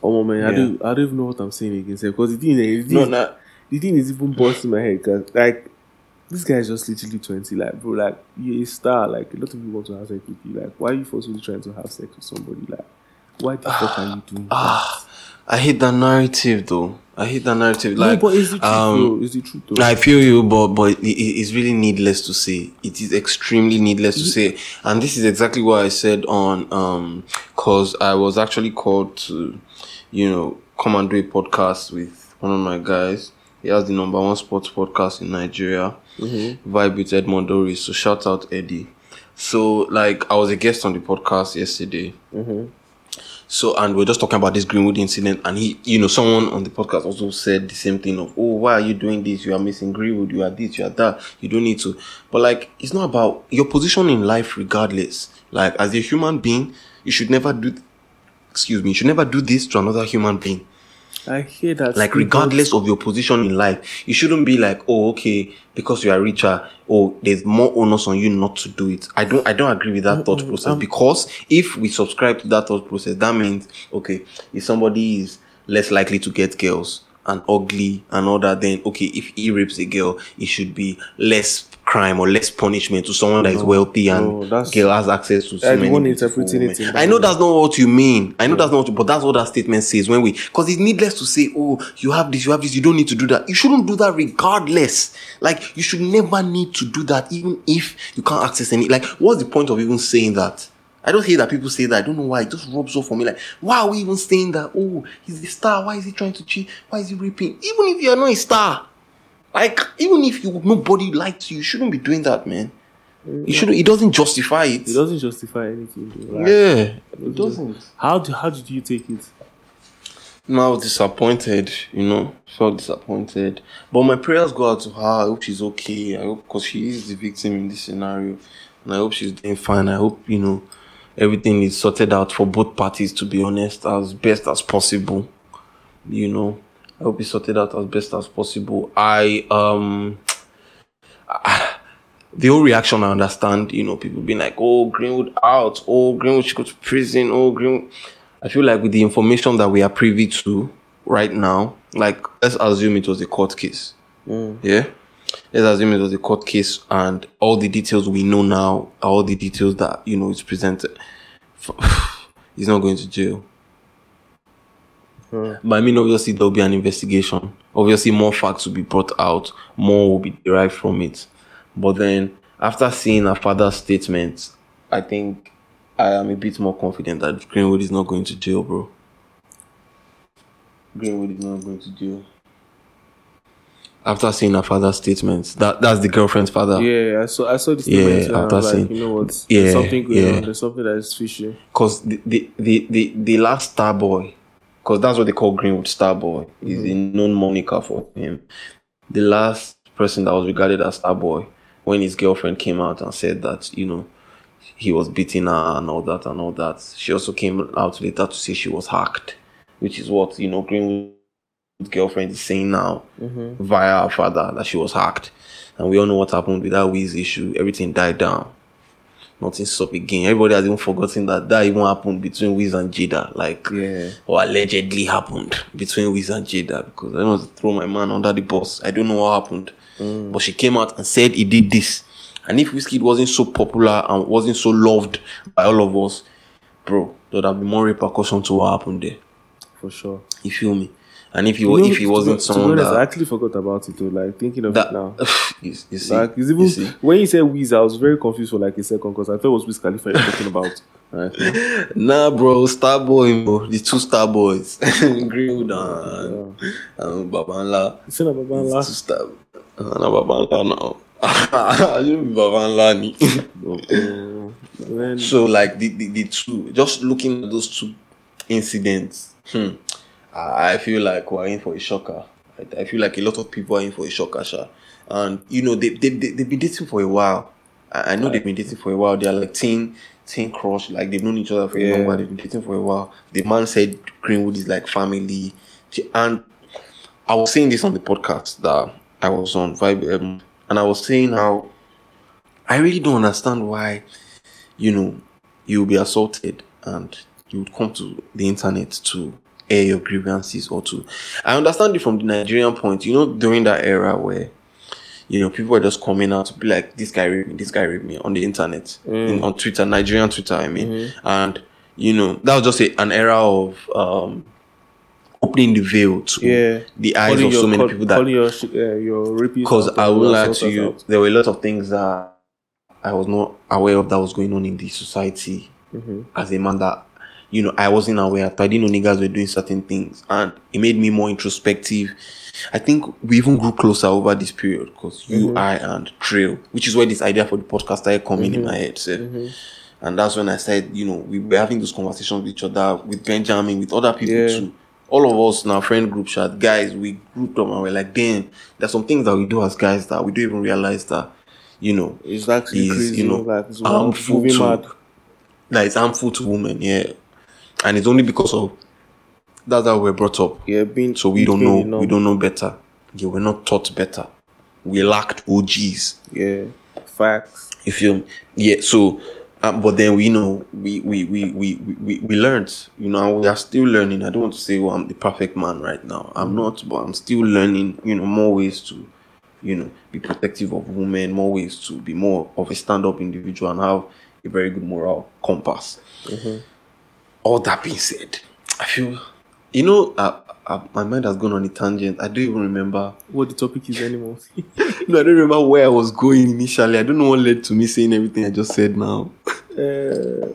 Oh man, I don't, I don't even know what I'm saying again. Because the thing, is- the No, thing, nah. the thing is even busting my head. Cause like this guy is just literally twenty. Like bro, like you're a star. Like a lot of people want to have sex with you. Like why are you forcefully trying to have sex with somebody? Like why the fuck are you doing that? Ah, I hate that narrative though. I hate that narrative. Like, no, but it's the truth um. It's the truth though. I feel you, but but it, it- it's really needless to say. It is extremely needless to say, and this is exactly what I said on um, cause I was actually called to, you know, come and do a podcast with one of my guys. He has the number one sports podcast in Nigeria, mm-hmm. Vibe with Edmond Doris. So shout out Eddie. So like I was a guest on the podcast yesterday. Mm-hmm. So, and we're just talking about this Greenwood incident, and he, you know, someone on the podcast also said the same thing of, oh, why are you doing this? You are missing Greenwood. You are this. You are that. You don't need to. But like, it's not about your position in life, regardless. Like, as a human being, you should never do. Excuse me. You should never do this to another human being I hear that. like regardless of your position in life you shouldn't be like oh okay because you are richer oh there's more onus on you not to do it i don't i don't agree with that thought process um, because if we subscribe to that thought process that means okay if somebody is less likely to get girls and ugly and all that then okay if he rapes a girl it should be less crime or less punishment to someone that is wealthy and no, girl has access to so I many one beautiful interpreting it women. I know that's not what you mean. I know that's not what you, but that's what that statement says when we, because it's needless to say, oh, you have this, you have this, you don't need to do that. You shouldn't do that regardless. Like, you should never need to do that, even if you can't access any. Like, what's the point of even saying that? I don't hear that people say that. I don't know why. It just rubs off on me. Like, why are we even saying that? Oh, he's a star. Why is he trying to cheat? Why is he raping? Even if you are not a star, like, even if you nobody likes you, you shouldn't be doing that, man. You shouldn't. It doesn't justify it. It doesn't justify anything. Though. Like, Yeah, it doesn't. How do, how did you take it? No, I was disappointed, you know, felt disappointed. But my prayers go out to her. I hope she's okay. I hope because she is the victim in this scenario, and I hope she's doing fine. I hope you know everything is sorted out for both parties. To be honest, as best as possible, you know. I hope it's sorted out as best as possible. I um. the whole reaction I understand, you know, people being like, oh, Greenwood out, oh, Greenwood should go to prison, oh, Greenwood. I feel like with the information that we are privy to right now, like, let's assume it was a court case. Yeah? Let's assume it was a court case and all the details we know now, all the details that, you know, is presented. He's not going to jail. Hmm. But I mean, obviously, there'll be an investigation. Obviously, more facts will be brought out, more will be derived from it. But then, after seeing her father's statement, I think I am a bit more confident that Greenwood is not going to jail, bro. Greenwood is not going to jail. After seeing her father's statements, that that's the girlfriend's father. Yeah, I saw I saw this Yeah, statement and I after was like, seeing- you know what? Yeah, There's something going yeah. on. There's something that is fishy. Because the, the, the, the, the last star boy, because that's what they call Greenwood Star Boy, is a mm. known moniker for him. The last person that was regarded as Star Boy, when his girlfriend came out and said that, you know, he was beating her and all that and all that, she also came out later to say she was hacked, which is what, you know, Greenwood's girlfriend is saying now mm-hmm. via her father that she was hacked. And we all know what happened with that Wiz issue. Everything died down nothing's up again. Everybody has even forgotten that that even happened between Wiz and Jada, like, Yeah. or allegedly happened between Wiz and Jada because I want to throw my man under the bus. I don't know what happened, mm. but she came out and said he did this. And if Wizkid wasn't so popular and wasn't so loved by all of us, bro, there'd have been more repercussion to what happened there. For sure. You feel me? And if he You know, if he wasn't to someone honest, I that, actually forgot about it though. Like thinking of that it now. you, you see, Like it's you even see? when you said Wiz, I was very confused for like a second because I thought it was Wiz Khalifa you were talking about. Right. Nah, bro, Star Boy, bro. The two Star Boys, Greenwood and, and Babanla. It's not about Two Allah. Star. Uh, na Babanla now. I Babanla ni. Then so like the, the the two, just looking at those two incidents, hmm, I I feel like we're in for a shocker. I, feel like a lot of people are in for a shocker, sha. And you know they they they they've been dating for a while. I, I know they've been dating for a while. They're like teen teen crush, like they've known each other for a long while. They've been dating for a while. The man said Greenwood is like family, and I was saying this on the podcast that I was on Vibe, um, and I was saying how I really don't understand why, you know, you will be assaulted and you would come to the internet to air your grievances or to I understand it from the Nigerian point, you know, during that era where you know people were just coming out to be like this guy raped me, this guy raped me on the internet. In, on Twitter, Nigerian Twitter, I mean. And you know, that was just a, an era of um opening the veil to Yeah. the eyes Calling of so your- many call- people that your uh, your because I will lie to you, out. there were a lot of things that I was not aware of that was going on in the society Mm-hmm. as a man that you know I wasn't aware. I didn't know niggas were doing certain things, and it made me more introspective. I think we even grew closer over this period because you, Mm-hmm. I, and Trail, which is where this idea for the podcast started coming in my head. So. Mm-hmm. And that's when I said, you know, we were having those conversations with each other, with Benjamin, with other people Yeah. too. All of us in our friend group chat, guys, we grouped up and we're like, damn, there's some things that we do as guys that we don't even realize that, you know, It's actually is, crazy. you know, like, it's harmful to, that is harmful to women, yeah. And it's only because of that's how we're brought up. Yeah, being So we don't know, we don't know better. Yeah, we're not taught better. We lacked OGs. Yeah, facts. You feel me? Yeah. So, um, but then we know we we we we we, we learned. You know, we are still learning. I don't want to say, "Oh, I'm the perfect man right now." I'm not, but I'm still learning. You know, more ways to, you know, be protective of women. More ways to be more of a stand-up individual and have a very good moral compass. All that being said, I feel, you know, uh, uh, my mind has gone on a tangent. I don't even remember What the topic is anymore? no, I don't remember where I was going initially. I don't know what led to me saying everything I just said now. uh,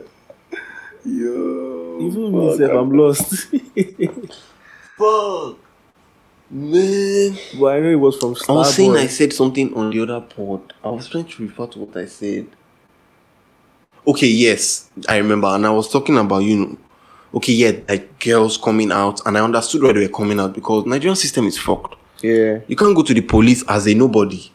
Yo. even me, self, I'm lost. Fuck. Man. but I know it was from I was saying Starboy. I said something on the other pod. I was trying to refer to what I said. Okay, yes, I remember. And I was talking about, you know, okay, yeah, like girls coming out. And I understood why they were coming out because Nigerian system is fucked. Yeah, You can't go to the police as a nobody.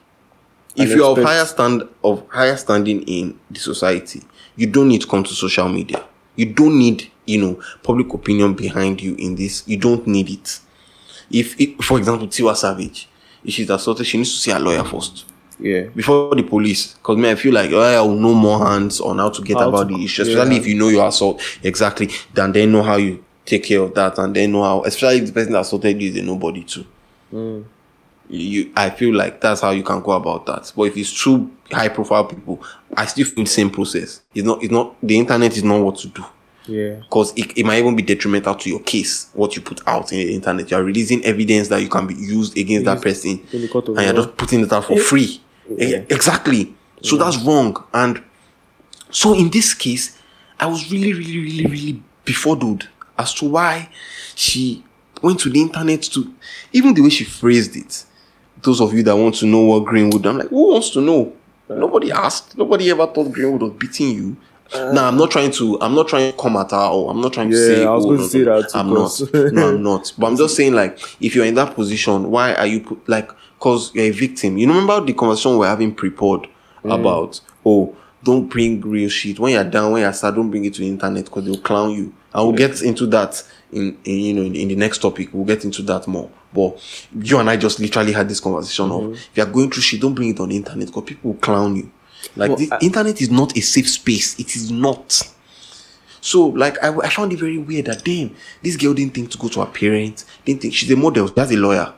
If you're of higher stand of higher standing in the society, you don't need to come to social media. You don't need, you know, public opinion behind you in this. You don't need it. If, it, for example, Tiwa Savage, if she's assaulted, she needs to see a lawyer first yeah, before the police. Because me, I feel like oh, I will know more hands on how to get How about to- the issue, yeah. especially if you know your assault exactly. Then they know how you take care of that, and they know how, especially if the person that assaulted you is a nobody too. Mm. You, I feel like that's how you can go about that. But if it's true high profile people, I still feel the same process. It's not. It's not. The internet is not what to do yeah, because it, it might even be detrimental to your case what you put out in the internet. You are releasing evidence that you can be used against that person, in the court of and you're just putting it out for eh? free. Yeah. Exactly. So that's wrong. And so in this case, I was really, really, really, really befuddled as to why she went to the internet to even the way she phrased it. Those of you that want to know what Greenwood, I'm like, who wants to know? Uh, Nobody asked. Nobody ever thought Greenwood was beating you. Uh, now I'm not trying to. I'm not trying to come at her. Or I'm not trying to Yeah, say. I was oh, going no, to say that too, I'm not. No, I'm not. But I'm just saying, like, if you're in that position, why are you put like? Cause you're a victim. You remember the conversation we're having pre-pod mm. about? Oh, don't bring real shit when you're down, when you're sad. Don't bring it to the internet because they'll clown you. And we'll get into that in, in you know in, in the next topic. We'll get into that more. But you and I just literally had this conversation of mm-hmm. if you're going through shit, don't bring it on the internet because people will clown you. Like Well, the I- internet is not a safe space. It is not. So, like, I, I found it very weird that, damn, this girl didn't think to go to her parents. Didn't think she's a model. That's a lawyer.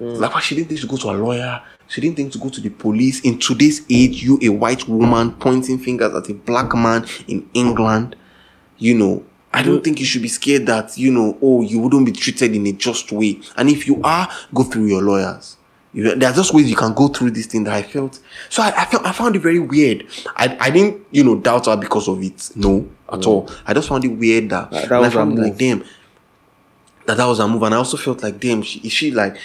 Mm. Like, why she didn't think to go to a lawyer? She didn't think to go to the police. In today's age, you, a white woman, pointing fingers at a black man in England, you know, I don't think you should be scared that, you know, oh, you wouldn't be treated in a just way. And if you are, go through your lawyers. You, there are just ways you can go through this thing that I felt. So I, I felt I found it very weird. I, I didn't, you know, doubt her because of it. No, at mm. all. I just found it weird that, That- that and I found like, damn, that that was a move. And I also felt like, damn, she, is she like,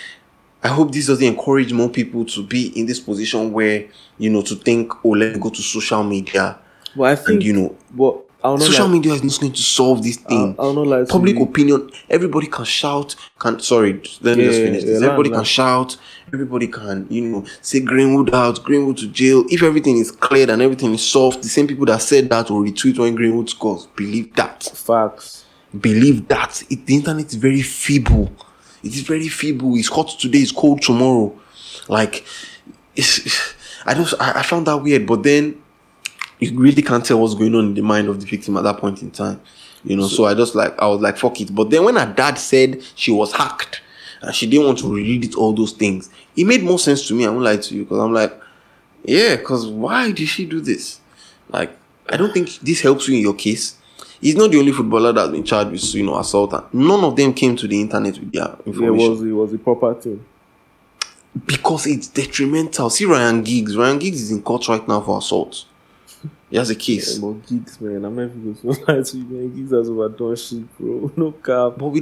I hope this doesn't encourage more people to be in this position where, you know, to think, oh, let me go to social media. Well, I think And, you know, but I don't know. social media is not going to solve this thing. I, I don't know. Like Public opinion, everybody can shout. Can sorry, let me just Yeah, finish yeah, this. yeah, Everybody can shout. Everybody can, you know, say Greenwood out, Greenwood to jail. If everything is cleared and everything is solved, the same people that said that will retweet when Greenwood scores. Believe that. facts. Believe that. It, the internet is very feeble. It is very feeble. It's hot today. It's cold tomorrow. Like, it's. I just I, I found that weird. But then you really can't tell what's going on in the mind of the victim at that point in time. You know, so, I just like I was like, fuck it. But then when her dad said she was hacked and she didn't want to read it, all those things, it made more sense to me. I won't lie to you because I'm like, yeah, because why did she do this? Like, I don't think this helps you in your case. He's not the only footballer that's been charged with, you know, assault. And none of them came to the internet with their Yeah, it information was it was a proper thing. because it's detrimental. See Ryan Giggs. Ryan Giggs is in court right now for assault. He has a case. Yeah, but Giggs, man, I'm not even going to lie to you, man. Giggs has overdone shit, bro. No cap. But we,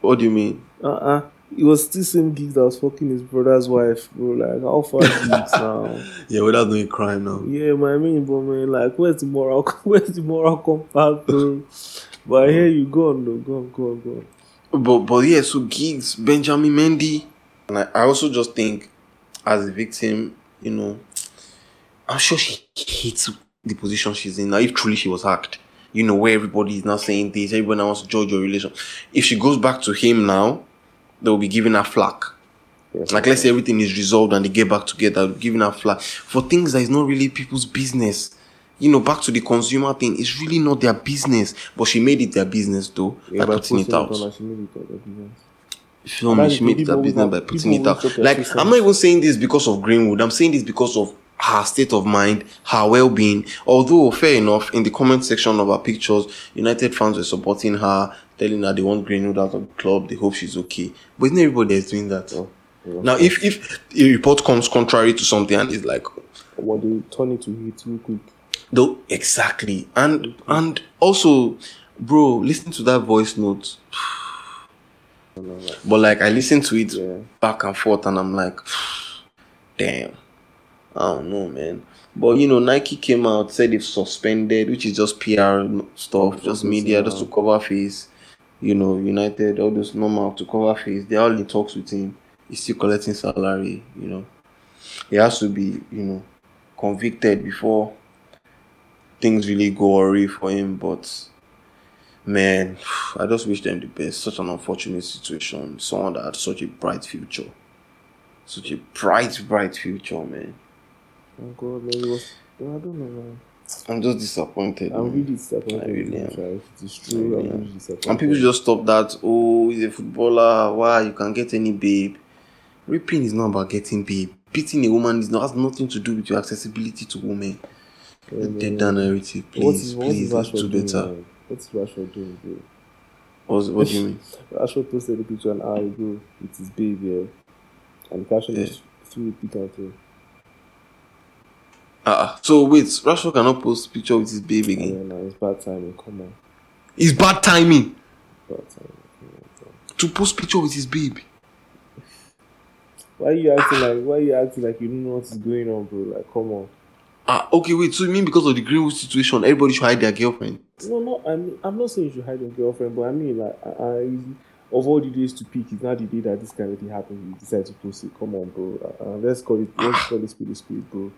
what do you mean? Uh uh It was still same Giggs that was fucking his brother's wife, bro. Like, how far Giggs now? Yeah, not a crime now. Yeah, man, I mean, but man, like, where's the moral? Where's the moral compass, bro? But here you go on, though. Go on, go on, go on. But but yeah, so Giggs, Benjamin Mendy, and I, I also just think, as a victim, you know, I'm sure she hates the position she's in now. If truly she was hacked, you know, where everybody is now saying this, everybody now wants to judge your relation. If she goes back to him now, they'll be giving her flack. Yes, Like let's say everything is resolved and they get back together, giving her flack for things that is not really people's business. You know, back to the consumer thing, it's really not their business. But she made it their business though Yeah, by putting it out. she made it out of business. You feel me? She made it her business by putting it out. Like, I'm not even saying this because of Greenwood. I'm saying this because of her state of mind, her well-being. Although, fair enough, in the comment section of her pictures, United fans were supporting her, telling her they want Greenwood out of the club. They hope she's okay. But isn't everybody that's doing that? Oh, now, if if a report comes contrary to something and it's like, What they turn it to hit real quick. though exactly, and and also, bro, listen to that voice note. But like I listen to it Yeah. back and forth, and I'm like, damn, I don't know, man. But you know, Nike came out said they've suspended, which is just PR stuff, just media, just to cover face. You know, United, all those normal to cover face. They're all in talks with him. He's still collecting salary. You know, he has to be, you know, convicted before things really go awry for him. But man, I just wish them the best. Such an unfortunate situation. Someone that had such a bright future. Such a bright, bright future, man. Oh god, man, it was. I don't know, man. I'm just disappointed. I'm man. really disappointed. I really am. It is true, really I'm am. really disappointed. And people just stop that. Oh, he's a footballer. Why you can get any babe? Raping is not about getting babe. Beating a woman is not has nothing to do with your accessibility to women. Yeah, that down narrative, please, is, what please. is Let's do doing? better. Man? What is Rashford doing, bro? What, what do you mean? Rashford posted a picture an hour ago with his baby, yeah. and the caption is through pick out there. Ah, so wait, Rashford cannot post picture with his baby again. then uh, it's bad timing. Come on, It's bad timing bad timing. Come on, bro. to post picture with his baby. Why you acting like? Why you acting like you don't know what is going on, bro? Like, come on. Ah, okay, wait. So you mean because of the Greenwood situation, everybody should hide their girlfriend? No, no. I'm. I'm not saying you should hide your girlfriend, but I mean, like, I, I of all the days to pick, it's not the day that this kind of thing happened. You decide to post it. Come on, bro. Uh, uh, let's call it. Let's call it speed, speed, bro.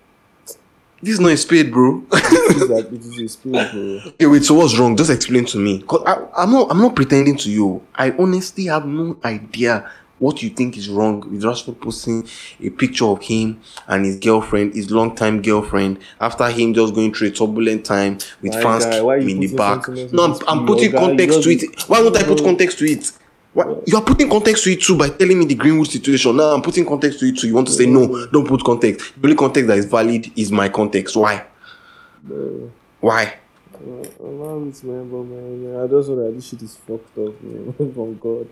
This is not a spade, bro. It is that it is a speed, bro. okay, wait. So what's wrong? Just explain to me. Cause I, I'm not. I'm not pretending to you. I honestly have no idea what you think is wrong with Rashford posting a picture of him and his girlfriend, his longtime girlfriend, after him just going through a turbulent time with My fans guy, in the back. No, I'm, I'm putting guy? Context to it. Why won't I put context to it? Why, you are putting context to it too by telling me the Greenwood situation. Now I'm putting context to it too. You want to say no, don't put context. The only context that is valid is my context. Why? Bro. Why? Uh, allow me to remember, man. man. I just know that this shit is fucked up, man. From God.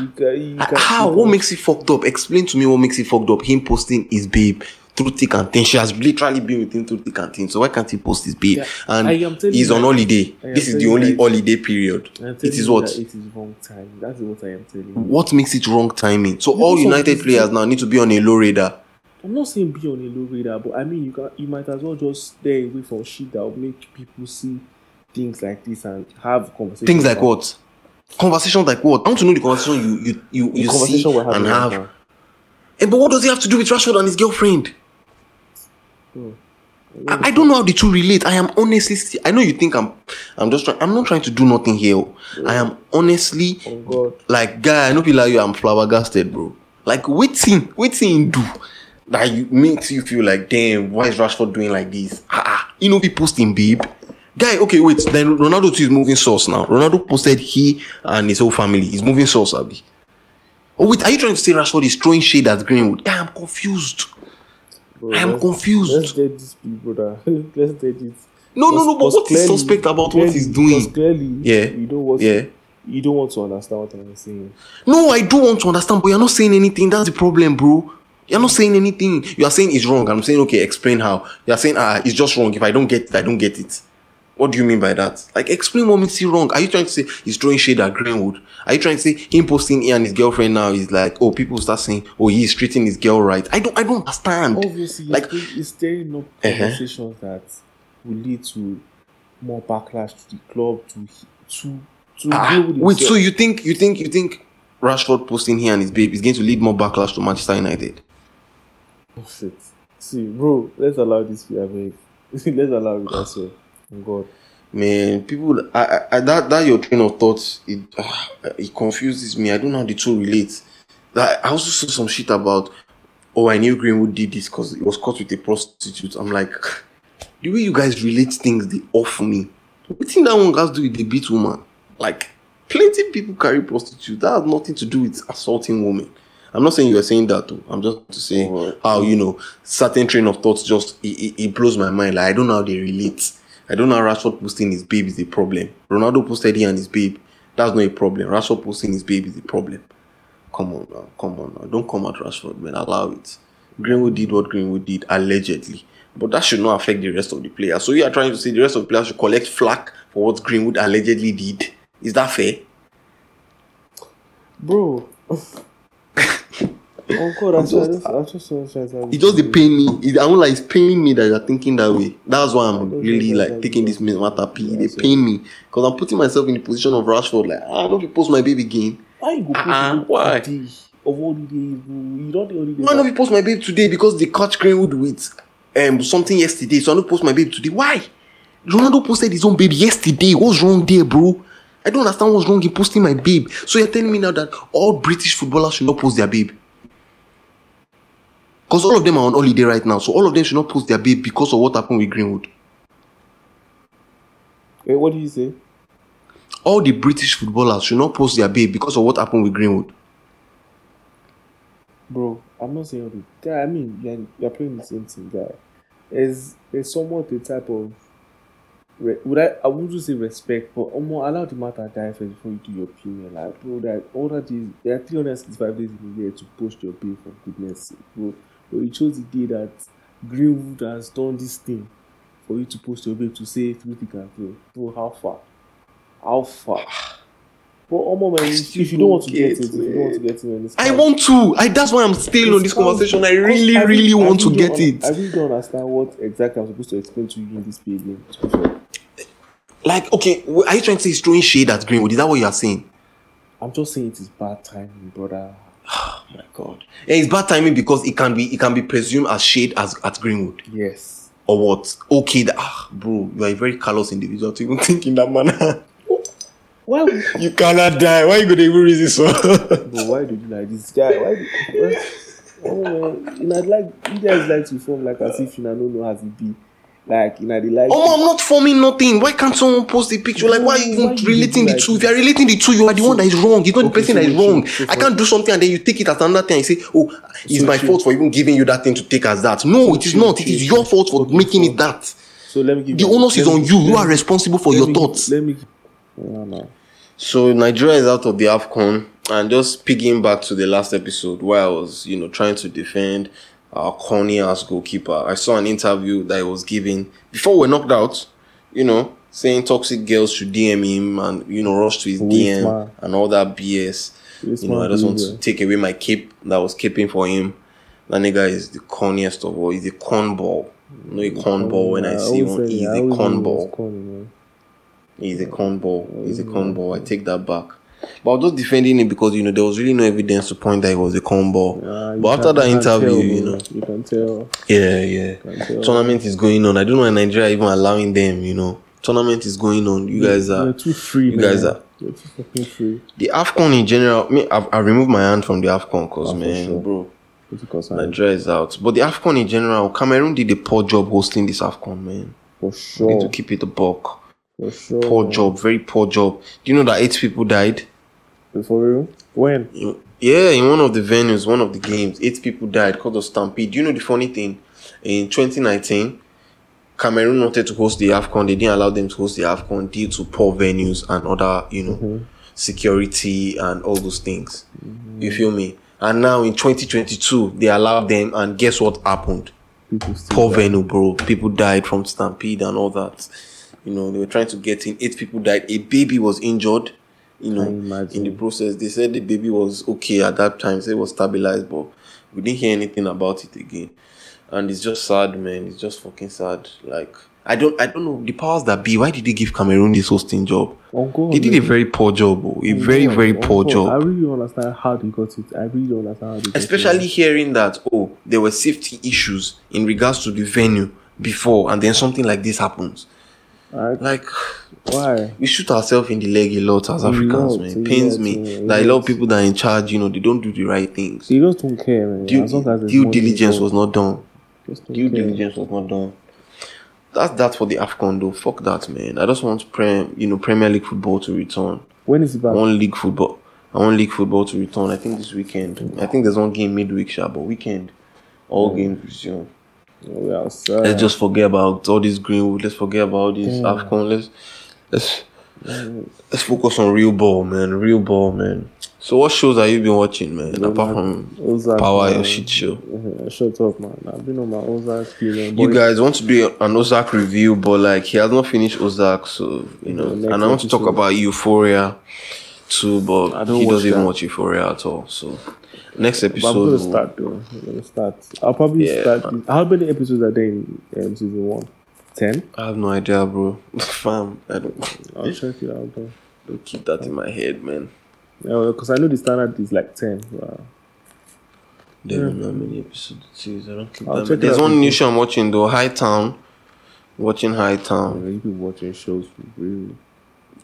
You can, you can, How? What makes it fucked up? Explain to me what makes it fucked up. Him posting his babe through thick and thin. She has literally been with him through thick and thin. So why can't he post his babe? Yeah, and I am telling he's on holiday. This is the only that- holiday period. It is what? It is wrong time. That's what I am telling you. What makes it wrong timing? So all United players now need to be on a low radar. I'm not saying be on a low radar, but I mean you can you might as well just stay away from shit that will make people see things like this and have conversations. Things like what? Conversations like what? I want to know the conversation you you you, you see and have. now. Eh, but what does it have to do with Rashford and his girlfriend? I, I don't know how the two relate. I am honestly, sti- I know you think I'm, I'm just trying. I'm not trying to do nothing here. oh. I am honestly, Oh like, guy. I know people like you. I'm flabbergasted, bro. Like, waiting, waiting do that you makes you feel like, damn, why is Rashford doing like this? Ah, ah. He no be posting, babe. Guy, okay, wait. Then Ronaldo too is moving source now. Ronaldo posted he and his whole family. He's moving source, Abi. Oh wait, are you trying to say Rashford is throwing shade at Greenwood? Guy, I'm confused. Bro, I am let's- confused. Let's get this people, brother. let's get it. No, no, no. But Because what is clearly- suspect about what he's doing? Clearly, Yeah. you don't want. Yeah. You don't want to understand what I'm saying. No, I do want to understand, but you're not saying anything. That's the problem, bro. You're not saying anything. You are saying it's wrong. I'm saying, okay, explain how. You're saying, ah, it's just wrong. If I don't get it, I don't get it. What do you mean by that? Like, explain what makes it wrong. Are you trying to say he's throwing shade at Greenwood? Are you trying to say him posting he and his girlfriend now is like, oh, people start saying, oh, he's treating his girl right? I don't, I don't understand. Obviously, Like- it's stirring up Uh-huh. conversations that will lead to more backlash to the club to to to Ah, wait, so you think, you think, you think Rashford posting here and his babe is going to lead more backlash to Manchester United? Oh, shit. See, bro, let's allow this to be let's allow it as well. God. Man, people, I, I, I that that your train of thought, it ah, it confuses me. I don't know how the two relate. That I also saw some shit about, oh, I knew Greenwood did this because he was caught with a prostitute. I'm like, the way you guys relate things, they off me. What thing that one guys do with the beat woman? Like, plenty people carry prostitute. That has nothing to do with assaulting women. I'm not saying you're saying that though. I'm just saying Alright. how you know certain train of thoughts just it, it, it blows my mind. Like I don't know how they relate. I don't know how Rashford posting his babe is a problem. Ronaldo posted he and his babe. That's not a problem. Rashford posting his babe is a problem. Come on now, come on now. Don't come at Rashford, man. Allow it. Greenwood did what Greenwood did allegedly, but that should not affect the rest of the players. So you are trying to say the rest of the players should collect flack for what Greenwood allegedly did. Is that fair? Bro. oh, God, I'm just, I'm just so excited. It just dey pain me. It, I won't like it's paining me that you're thinking that way. That's why I'm really like that's taking this matter P. They That's pain me because I'm putting myself in the position of Rashford. Like, ah, don't you post my baby again? Why you go post it why? today Of all the days. You don't the only day. Why not you post my babe today because they catch Greenwood with um something yesterday? So I don't post my babe today. Why? Ronaldo posted his own babe yesterday. What's wrong there, bro? I don't understand what's wrong in posting my babe. So you're telling me now that all British footballers should not post their babe? Because all of them are on holiday right now. So all of them should not post their babe because of what happened with Greenwood. Wait, what did you say? All the British footballers should not post their babe because of what happened with Greenwood. Bro, I'm not saying all the guy. I mean, you're, you're playing the same thing, guy. There's there's somewhat a type of would I I wouldn't say respect, but um, allow the matter die first before you do your opinion. Like, bro, that all that is there are 365 days in a year to post your pay for goodness sake, bro. But you chose the day that Greenwood has done this thing for you to post your babe to say through thick and thin. Bro, how far? How far? But Omo, man, if, you don't want to get it, if you don't want to get it, man, it's I fine. want to. I that's why I'm still on this conversation. I really, I really want to get it. I really don't understand what exactly I'm supposed to explain to you in this page again. to be fair. Like, okay, are you trying to say he's throwing shade at Greenwood? Is that what you are saying? I'm just saying it is bad timing, brother. Oh my god. Yeah, it's bad timing because it can be it can be presumed as shade as at Greenwood. Yes. Or what? Okay, that, ah, bro, you are a very callous individual to even think in that manner. Why? would- you cannot die. Why you gonna even reason so? Bro, why did you like this guy? Why? Did, why oh you know, like you guys like to form like as if you know, don't know how to be. Like you know, they like. oh, I'm not forming nothing. Why can't someone post a picture? Like, why are you Why even you relating do the like two? If you are relating the two, you are the one that is wrong. It's not the person so that is wrong. so- so I can't do something and then you take it as another thing and say, oh, it's So my fault for even giving you that thing to take as that. No, it is not. It is your fault for Okay, making so- it that. So let me give The you- onus is on you. You are responsible for your thoughts. Let me. No, no. So Nigeria is out of the AFCON and just picking back to the last episode where I was, you know, trying to defend our corny ass goalkeeper. I saw an interview that he was giving before we're knocked out, you know, saying toxic girls should DM him and, you know, rush to his DM man. and all that BS. You know, I just want to take away my cape that was keeping for him. That nigga is the corniest of all. He's a cornball. No, a cornball when I see always one. He's I a always knew he was cornball. He's a cornball. He's a cornball. I take that back. But I was just defending him because you know there was really no evidence to point that he was a cornball. Ah, you but after that interview, tell, you know, you can tell. yeah, yeah, tell. tournament is going on. I don't know why Nigeria even allowing them. You know, tournament is going on. You guys You're too free, you man. guys are- You're too fucking free. the Afcon in general. Me, I've, I removed my hand from the Afcon because Ah, man, sure. bro, Because Nigeria is out. But the Afcon in general, Cameroon did a poor job hosting this Afcon, man. for sure, Need to keep it a buck. For sure. Poor job, very poor job. Do you know that eight people died? For real? When? Yeah, in one of the venues, one of the games, eight people died because of stampede. You know the funny thing? In 2019, Cameroon wanted to host the AFCON. They didn't allow them to host the AFCON due to poor venues and other, you know, mm-hmm. security and all those things. Mm-hmm. You feel me? And now in 2022, they allowed them, and guess what happened? Poor die. venue, bro. People died from stampede and all that. You know, they were trying to get in. Eight people died. A baby was injured. You know, Can you imagine? in the process, they said the baby was okay at that time. Say it was stabilized, but we didn't hear anything about it again. And it's just sad, man. It's just fucking sad. Like I don't, I don't know the powers that be. Why did they give Cameroon this hosting job? Oh, God, They did a very poor job, oh. a Oh, very, very Oh, poor job. I really don't understand how they got it. I really don't understand how they got especially it. hearing that oh there were safety issues in regards to the venue before and then something like this happens Like, like why? we shoot ourselves in the leg a lot as africans lot, man it pains lot, me yeah, that a lot of people that are in charge you know they don't do the right things They just don't care, man. due, as as due diligence was not done due care. diligence was not done that's that for the afcon though fuck that man i just want prem you know premier league football to return When is it back? want league football I want league football to return i think this weekend i think there's one game midweek sha, but weekend all games resume Oh, yeah, let's just forget about all this Greenwood. Let's forget about this Damn. Afcon. Let's let's let's focus on real ball, man. Real ball, man. So what shows have you been watching, man? Apart man. from Ozark, Power, man. your shit show. Uh, Shut up, man. I've been on my Ozark feeling. You guys want to do an Ozark review, but like he has not finished Ozark, so you know. Next and I want to talk episode. about Euphoria too, but he doesn't even watch Euphoria at all. So next But I'm episode, gonna start though. I'm gonna start. I'll probably Yeah, start. this- How many episodes are there in um, season one? Ten. I have no idea, bro. Fam, I don't, I'll check it out though. don't keep that in my head, man. Because I know the standard is like ten. Wow. Don't even know how many episodes it is. I don't keep I'll that. There's one new show I'm watching though, Hightown. Watching Hightown. You been watching shows for real.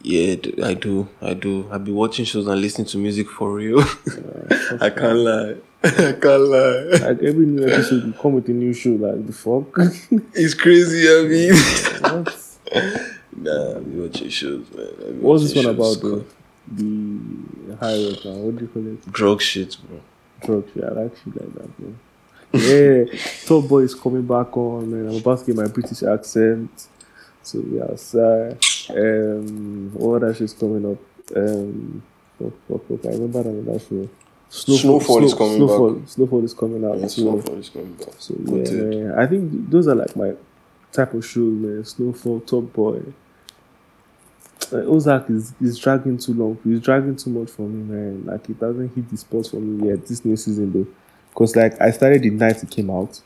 Yeah, I do. I do. I've been watching shows and listening to music for real. I can't lie. I can't lie. Like every new episode, you come with a new show. Like the fuck. It's crazy, I mean. what? nah, I've been watching shows, man. What's this one about though? The high now. What do you call it? Drug shit, bro. Drug Yeah, I like shit like that, bro. yeah, Top Boy is coming back on, man. I'm about to get my British accent. So we outside. Um, what other shit's coming up? Um, fuck, fuck, fuck. I remember that show. Snowfall is coming Snowfall, Snowfall is coming out Yeah, too. Snowfall is coming back. So yeah. I think those are like my type of shows, man. Snowfall, Top Boy. Uh, Ozark is, is dragging too long. He's dragging too much for me, man. Like it doesn't hit the spots for me yet this new season though. Cause like I started the night it came out,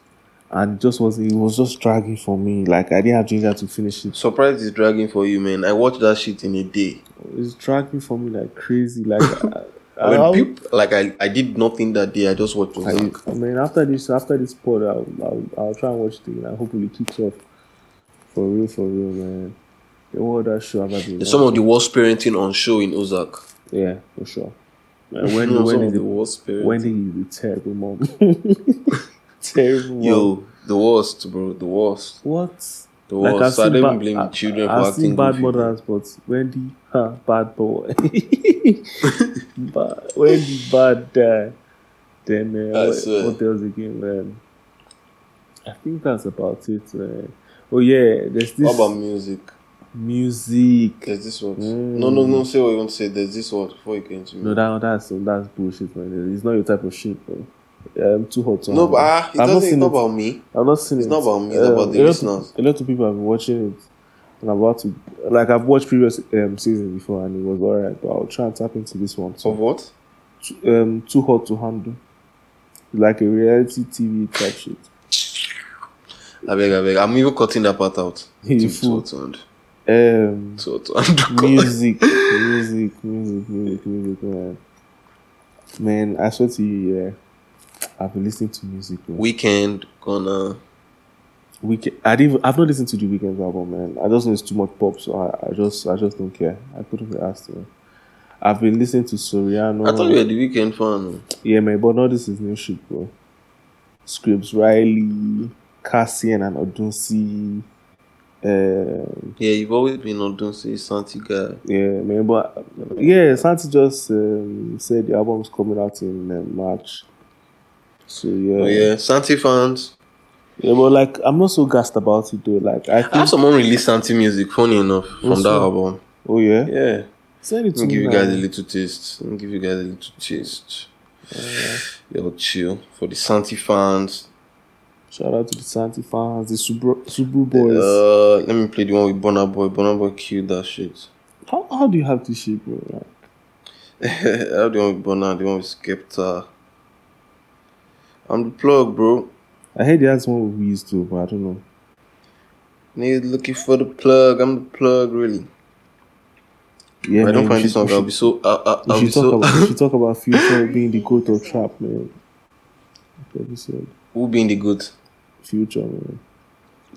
and just was it was just dragging for me. Like I didn't have ginger to finish it. Surprise is dragging for you, man. I watched that shit in a day. It's dragging for me like crazy. Like When I'll- peop- like I, I did nothing that day. I just watched I. I mean, after this, after this pod, I'll, I'll, I'll try and watch it again. and hopefully, it kicks off for real, for real, man. The what other show I been some of the worst parenting on show in Ozark. yeah, for sure. And when No, when the the worst parenting. when is the terrible mom? terrible mom. Yo, the worst, bro. The worst. what? The Like so I don't ba- blame I- children for I've acting seen bad mothers, but Wendy, huh, bad boy. bad, Wendy, bad dad. Then uh, what, what else again, man? I think that's about it, man. Oh yeah, there's this What about music? music. There's this one. Mm. No, no, no. Say what you want to say. There's this one before you get into No, that that's that's bullshit, man. It's not your type of shit, bro. Um, too hot. to No, handle. but ah, it I've doesn't. It's not about me. I've not seen It's it. not about me, it's about the a lot listeners. Of, a lot of people have been watching it. And I'm about to, like, I've watched previous um, seasons before and it was alright, but I'll try and tap into this one. Of So, what? um, too hot to handle. Like a reality TV type shit. I beg, I beg. I'm even cutting that part out. Too- fool. too hot to handle. Um, too hot to handle. music, music, music, music, music, man. Man, I swear to you, yeah. I've been listening to music. Man. Weeknd gonna. Weeknd. I didn't. I've not listened to the Weeknd album, man. I just know it's too much pop, so I, I just, I just don't care. I couldn't be asked. Man. I've been listening to Soriano. I thought you were the Weeknd fan. Yeah, man, but no, this is new shit, bro. Scripps Riley, Cassian and Odunsi, Um, Yeah, you've always been Say Santi guy. yeah, man. But yeah, Santi just um, said the album's coming out in uh, March. So yeah. Oh yeah, Santi fans. Yeah, but like I'm not so gassed about it though. Like I I have think, someone release Santi music, funny enough, from What's that album. oh yeah, Yeah. send it to me give me. you guys a little taste. Let me give you guys a little taste. Yo, chill. For the Santi fans. Shout out to the Santi fans, the Subaru, Subaru boys. Uh, let me play the one with Burna Boy. Burna Boy killed that shit. how how do you have this shit, bro? Like, I have the one with Burna, the one with Skepta. I'm the plug, bro. I heard he has one we used to, but I don't know. Niggas looking for the plug. I'm the plug, really. Yeah, if I don't find this song, I'll be so. I, I, We I'll be should, talk so. about, we should talk about Future being the goat of trap, man. Episode. Who being the good? Future, man.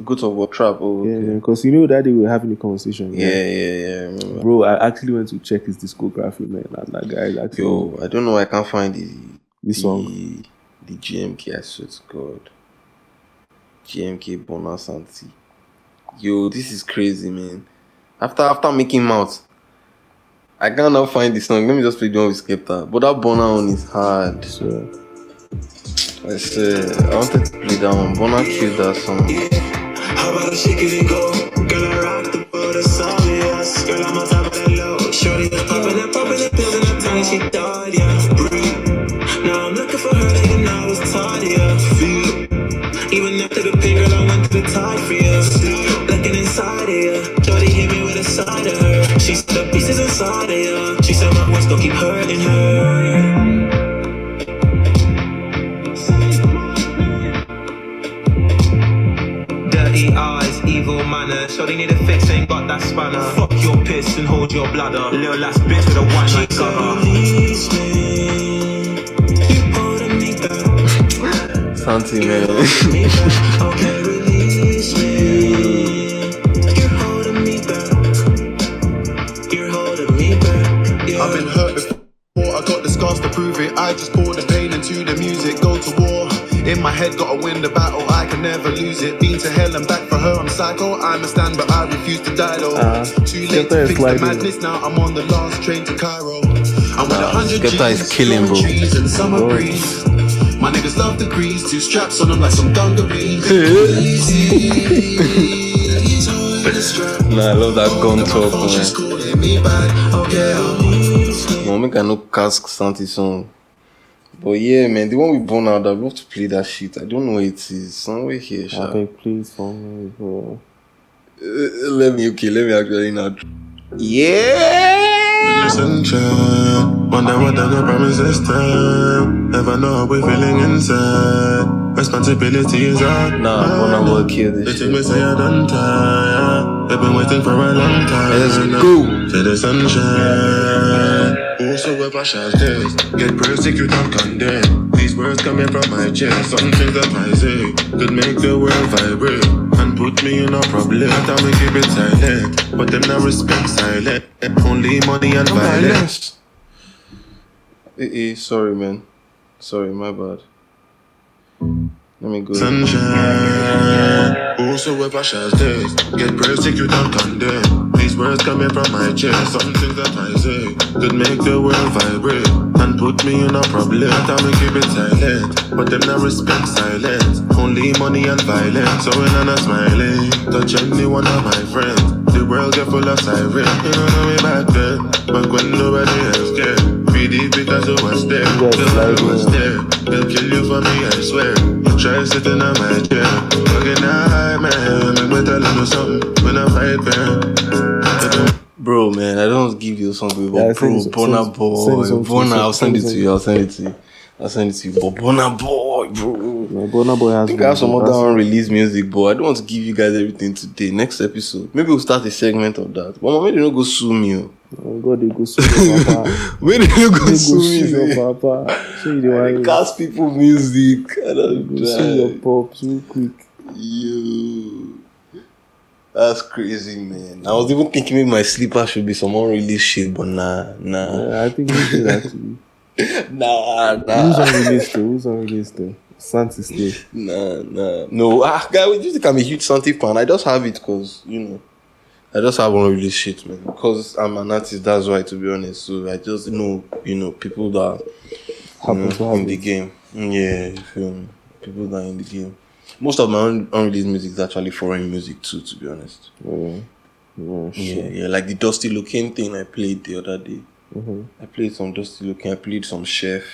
Good of what trap? Oh, Yeah, okay. man. Because you know that day we were having a conversation. yeah, man. yeah, yeah. I. Bro, I actually went to check his discography, man. And that guy actually Yo, I don't know. I can't find the this the, song. The GMK. I swear to God. GMK Burna Santi. Yo, this is crazy, man. After after making mouth, I cannot find the song. Let me just play the one with Skepta. But that Burna one is hard. So, I said I wanted to play that one. Burna killed that song. How about I shake it and go? Girl, I rock the boat, it's obvious. Girl, I'm on top of that low. Shorty popping and popping the pills in her tongue, she thought, inside of you. She said my words don't keep hurting her. Dirty eyes, evil manner. Shorty need a fix, ain't got that spanner. Fuck your piss and hold your bladder. Little last bitch with a one night cover. Santi, man. for her, I'm psycho. I'm a stand, but I refuse to die though. Uh, Too late to fix the madness, now I'm on the last train to Cairo. I'm with a hundred Skepta is G's, killing, bro. trees the summer Bro. breeze. My niggas love the grease, two straps on them like some dungarees. Nah, I love that gun talk, man. She's calling me back, okay, I'll No, no cask Santi song. But yeah, man, the one we born out, I'd love to play that shit. I don't know where it is. Somewhere here, sha. I can play somewhere, bro. Uh, let me, okay, let me actually now. Yeah! Listen, child. Wonder what the girl this time. Never know how we're feeling inside. Responsibility is out. Nah, I'm gonna work here this shit. They take me say I done tired. They've been waiting for a long time. Let's go! To the sunshine. Also, if I shall this, get persecuted and condemned. These words coming from my chest. Some things that I say could make the world vibrate and put me in a problem. I thought we keep it silent, but them not respect silent. Only money and violence. Eh, eh, sorry, man. Sorry, my bad. Let me go. Sunshine. Also, if I shall this, get persecuted and condemned. These words coming from my chest. Some things that I say could make the world vibrate and put me in a problem. I thought we keep it silent, but them not respect silence. Only money and violence. So when I'm not smiling, touch any one of my friends. The world get full of sirens. You don't know me back then, but when nobody else cared. PD because I was there. Yes, The like, was there. They'll kill you for me, I swear. You try sitting on my chair. Fucking high, man. Make me tell you something when I fight, man. Bro, man, I don't give you something, but Yeah, bro, Burna boy, send it some- Burna, I'll send it to you. I'll send it to you. I'll send it to you. But Burna boy, bro. My Burna Boy has I think I have some other unreleased music, but I don't want to give you guys everything today. Next episode, maybe we'll start a segment of that. But maybe they don't go sue me. oh. Oh, God, they go sue your papa. Maybe they don't go They go sue sue me. your papa. So you I want cast people music. I don't go sue your pops real quick. Yo. That's crazy, man. I was even thinking maybe my sleeper should be some unreleased shit, but nah, nah, Yeah, I think should actually. nah, nah. Who's unreleased though? Who's unreleased though? Santi stay. Nah, nah. No, ah, guy, you think I'm a huge Santi fan? I just have it because, you know, I just have unreleased shit, man. Because I'm an artist, that's why, to be honest. So I just know, you know, people that you know, to have in the game. Yeah, you feel me? People that are in the game. Most of my un- unreleased music is actually foreign music, too, to be honest. Yeah. Yeah, Yeah, yeah, like the Dusty Locane thing I played the other day. Mhm. I played some Dusty Locane, I played some Sheff.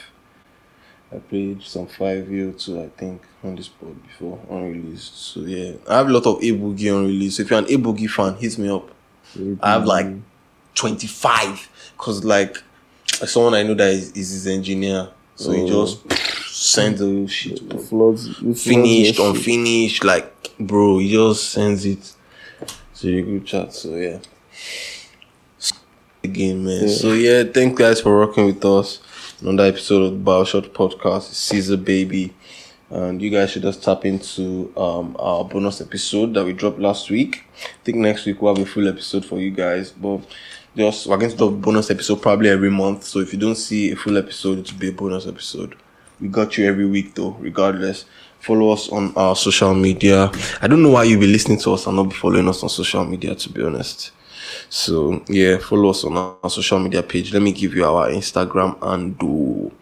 I played some Fivio too, I think, on this pod before, unreleased. So yeah, I have a lot of A Boogie unreleased. If you're an A Boogie fan, hit me up. I have like 25. Cause like someone I know that is, is his engineer. So he Oh. just sends the shit. bro. Floods, it floods Finished, your shit. unfinished, like bro, he just sends it to the group chat. So yeah. Again, man. So yeah, thank guys for rocking with us. Another episode of the Barbershop Podcast, Caesar Baby. And you guys should just tap into um our bonus episode that we dropped last week. I think next week we'll have a full episode for you guys. But just we're going to drop a bonus episode probably every month. So if you don't see a full episode, it will be a bonus episode. We got you every week though, regardless. Follow us on our social media. I don't know why you'll be listening to us and not be following us on social media, to be honest. So yeah, follow us on our social media page. Let me give you our Instagram and do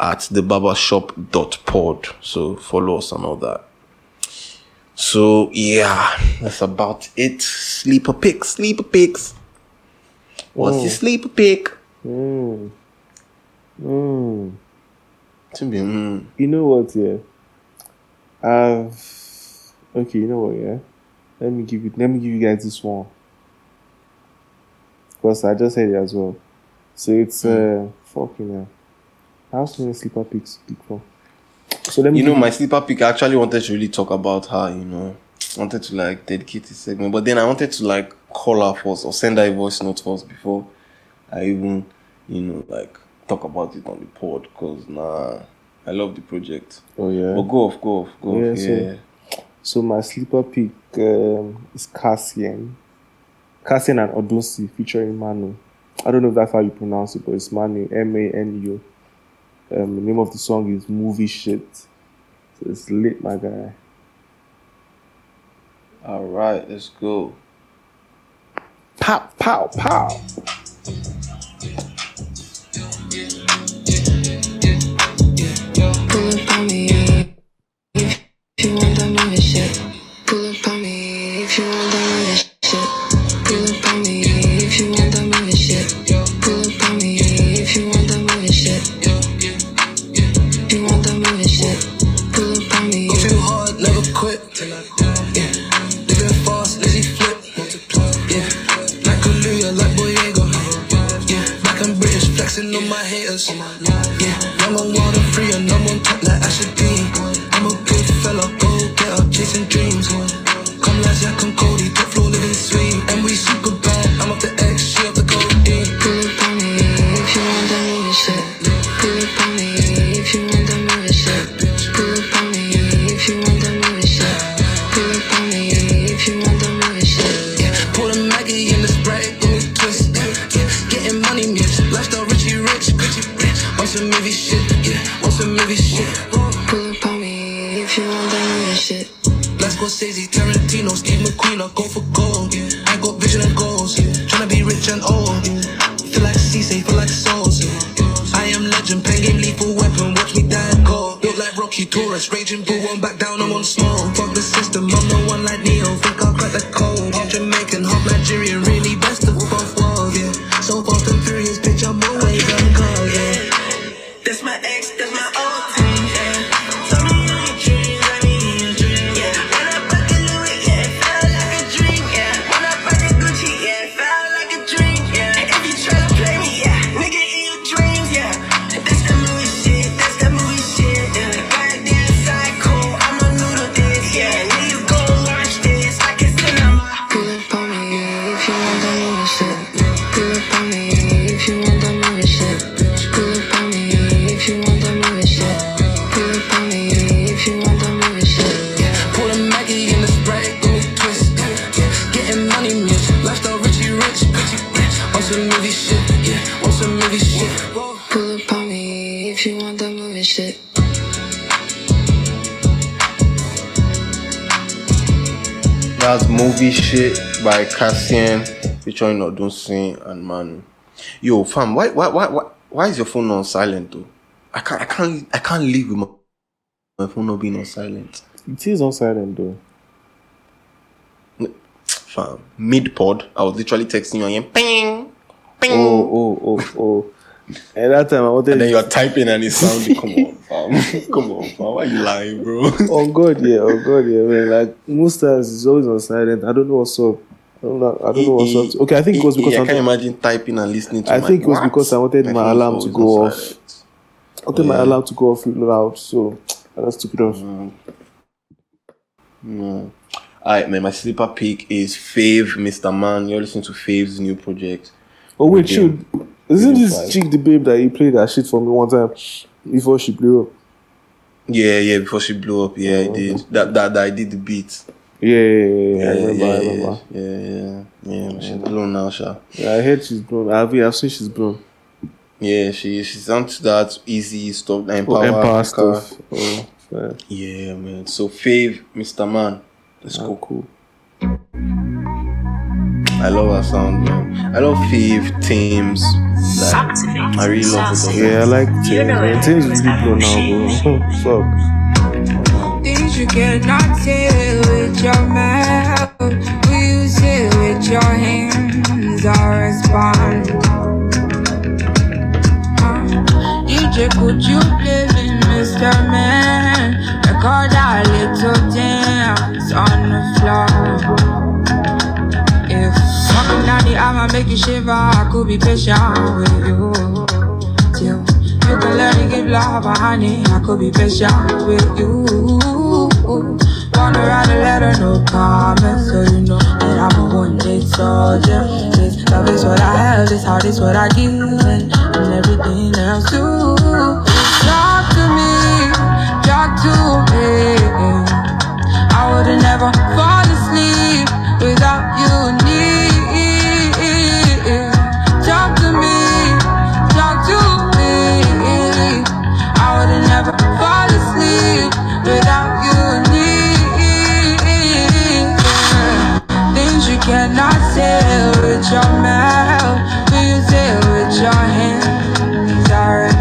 at the barbershop.pod. So follow us and all that. So yeah, that's about it. Sleeper pick, sleeper picks. What's Oh. your sleeper pick? Mm. Mm. To be mm, You know what, yeah? I've okay, you know what, yeah? Let me give you let me give you guys this one. Because I just said it as well. So it's uh fucking hell. How many sleeper picks pick from? So let me you know, my sleeper pick. I actually wanted to really talk about her. You know, wanted to like dedicate this segment, but then I wanted to like call her first or send her a voice note first before I even, you know, like talk about it on the pod. Cause nah, I love the project. Oh yeah. But go off, go off, go Yeah, off. so- Yeah. So my sleeper pick um, is Cassian. Cassian and Odunsi featuring Manu. I don't know if that's how you pronounce it, but it's Manu, M A N U. Um, the name of the song is Movie Shit. So it's lit, my guy. All right, let's go. Pow, pow, pow. Shit. Let's go Scorsese, Tarantino, Steve McQueen, I go for gold. Yeah. I got vision and goals, yeah. tryna be rich and old. Feel like Cisse, feel like souls. Yeah. I am legend, pen game, lethal weapon, watch me die and go. Built like Rocky Taurus, raging bull, one back down, I'm on smoke. Fuck shit by Cassian featuring Odunsi and Manu. Yo, fam, why why why why, why is your phone on silent though? I can't I can't I can't live with my, my phone not being on silent. It is on silent though. Fam, mid pod, I was literally texting you and ping, ping. Oh, oh, oh, oh. At that time, I wanted. And then you're typing and it's sounding. Come on, fam. Come on, fam. Why you lying, bro? oh God, yeah, oh God, yeah, man. Like most times, it's always on silent. I don't know what's up. I don't know. I don't know what's up. Okay, I think it was because I I'm- can't imagine typing and listening to I think it was because I wanted my alarm to go off. I wanted my oh, Yeah. alarm to go off loud, so I just took it off. No. Alright, man. My sleeper pick is Fave, Mr. Man. You're listening to Fave's new project. Oh wait, shoot! Isn't this five. chick the babe that he played that shit for me one time before she blew up? Yeah, yeah. Before she blew up, yeah, I did. That, that, that I did the beat. Yeah, yeah, yeah, yeah, I remember, yeah, I remember. Yeah, yeah, yeah. yeah she's blown now, Sha. Yeah, I heard she's blown. I've, I've seen she's blown. Yeah, she she's onto that easy stuff, the Oh, empower, stuff. Oh, fair. Yeah, man. So Fave, Mr. Man. Let's Ah, go. cool. I love her sound, man. I love Fave, Thames. Like, I really love it. Yeah, I like James. Man. James is really blown now, bro. Fuck. Things you cannot say with your mouth. Will you say with your hands? I respond. Huh? DJ, could you play me, Mr. Man? Record a little dance on the floor. Aisle might make you shiver, I could be patient with you. Till you can let me give love honey, I could be patient with you. Wanna write a letter, no comment, so you know that I'm a day soldier. This love is what I have, this heart is what I give, and, and everything else too. Talk to me, talk to me. I would've never fall with your mouth, will you say with your hands? Alright,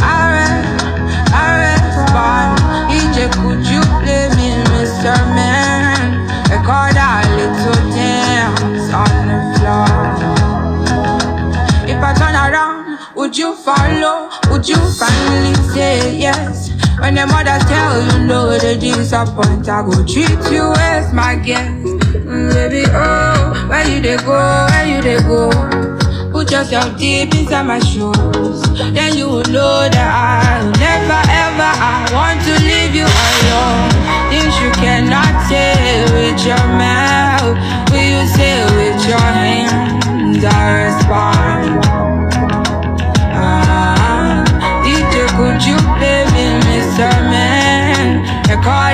alright, alright, fine. DJ, could you play me, Mr. Man? Record a little dance on the floor. If I turn around, would you follow? Would you finally say yes? When the mother tell you no, they disappoint. I go treat you as my guest. Baby, oh, where you they go? Where you they go? Put yourself deep inside my shoes. Then you will know that I will never ever I want to leave you alone. Things you cannot say with your mouth. Will you say with your hands? I respond. Ah, DJ, could you play me, Mr. Man? Record a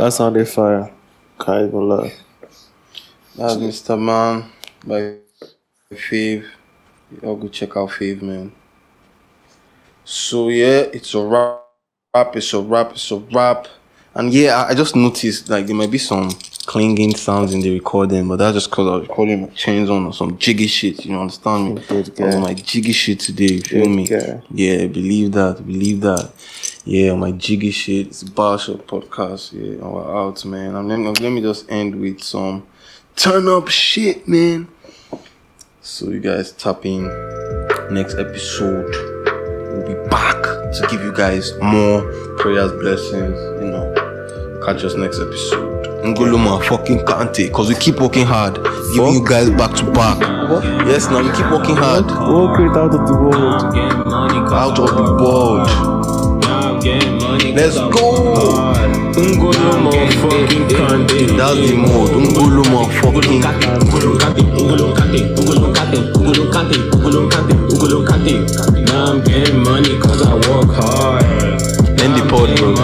That sounded fire. Can't even lie. That's Mr. Man by Fave. Y'all go check out Fave, man. So yeah, it's a rap. Rap, it's a rap, it's a rap. And yeah, I, I just noticed like there might be some clinging sounds in the recording, but that's just because I was recording my chains on or some jiggy shit, you know, understand me? Good I was on my jiggy shit today, you feel Good me? guy. Yeah, believe that, believe that. Yeah, my jiggy shit. It's Bar Shop podcast. Yeah, we're out, man. And then let me just end with some turn up shit, man. So you guys tap in next episode. We'll be back to give you guys more prayers, blessings. You know, catch us next episode. Ngoloma fucking Kante, cause we keep working hard, giving you guys back to back. Yes, now we keep working hard. World it out of the world. Out of the world. Let's go. Ngolo motherfucking Kante. That's the mode. Ngolo motherfucking Kante. Ngolo Kante. Ngolo Kante. Ngolo Kante. Ngolo Kante. Ngolo Kante. Ngolo Kante. Now I'm getting money cause I work hard. End the pod, bro.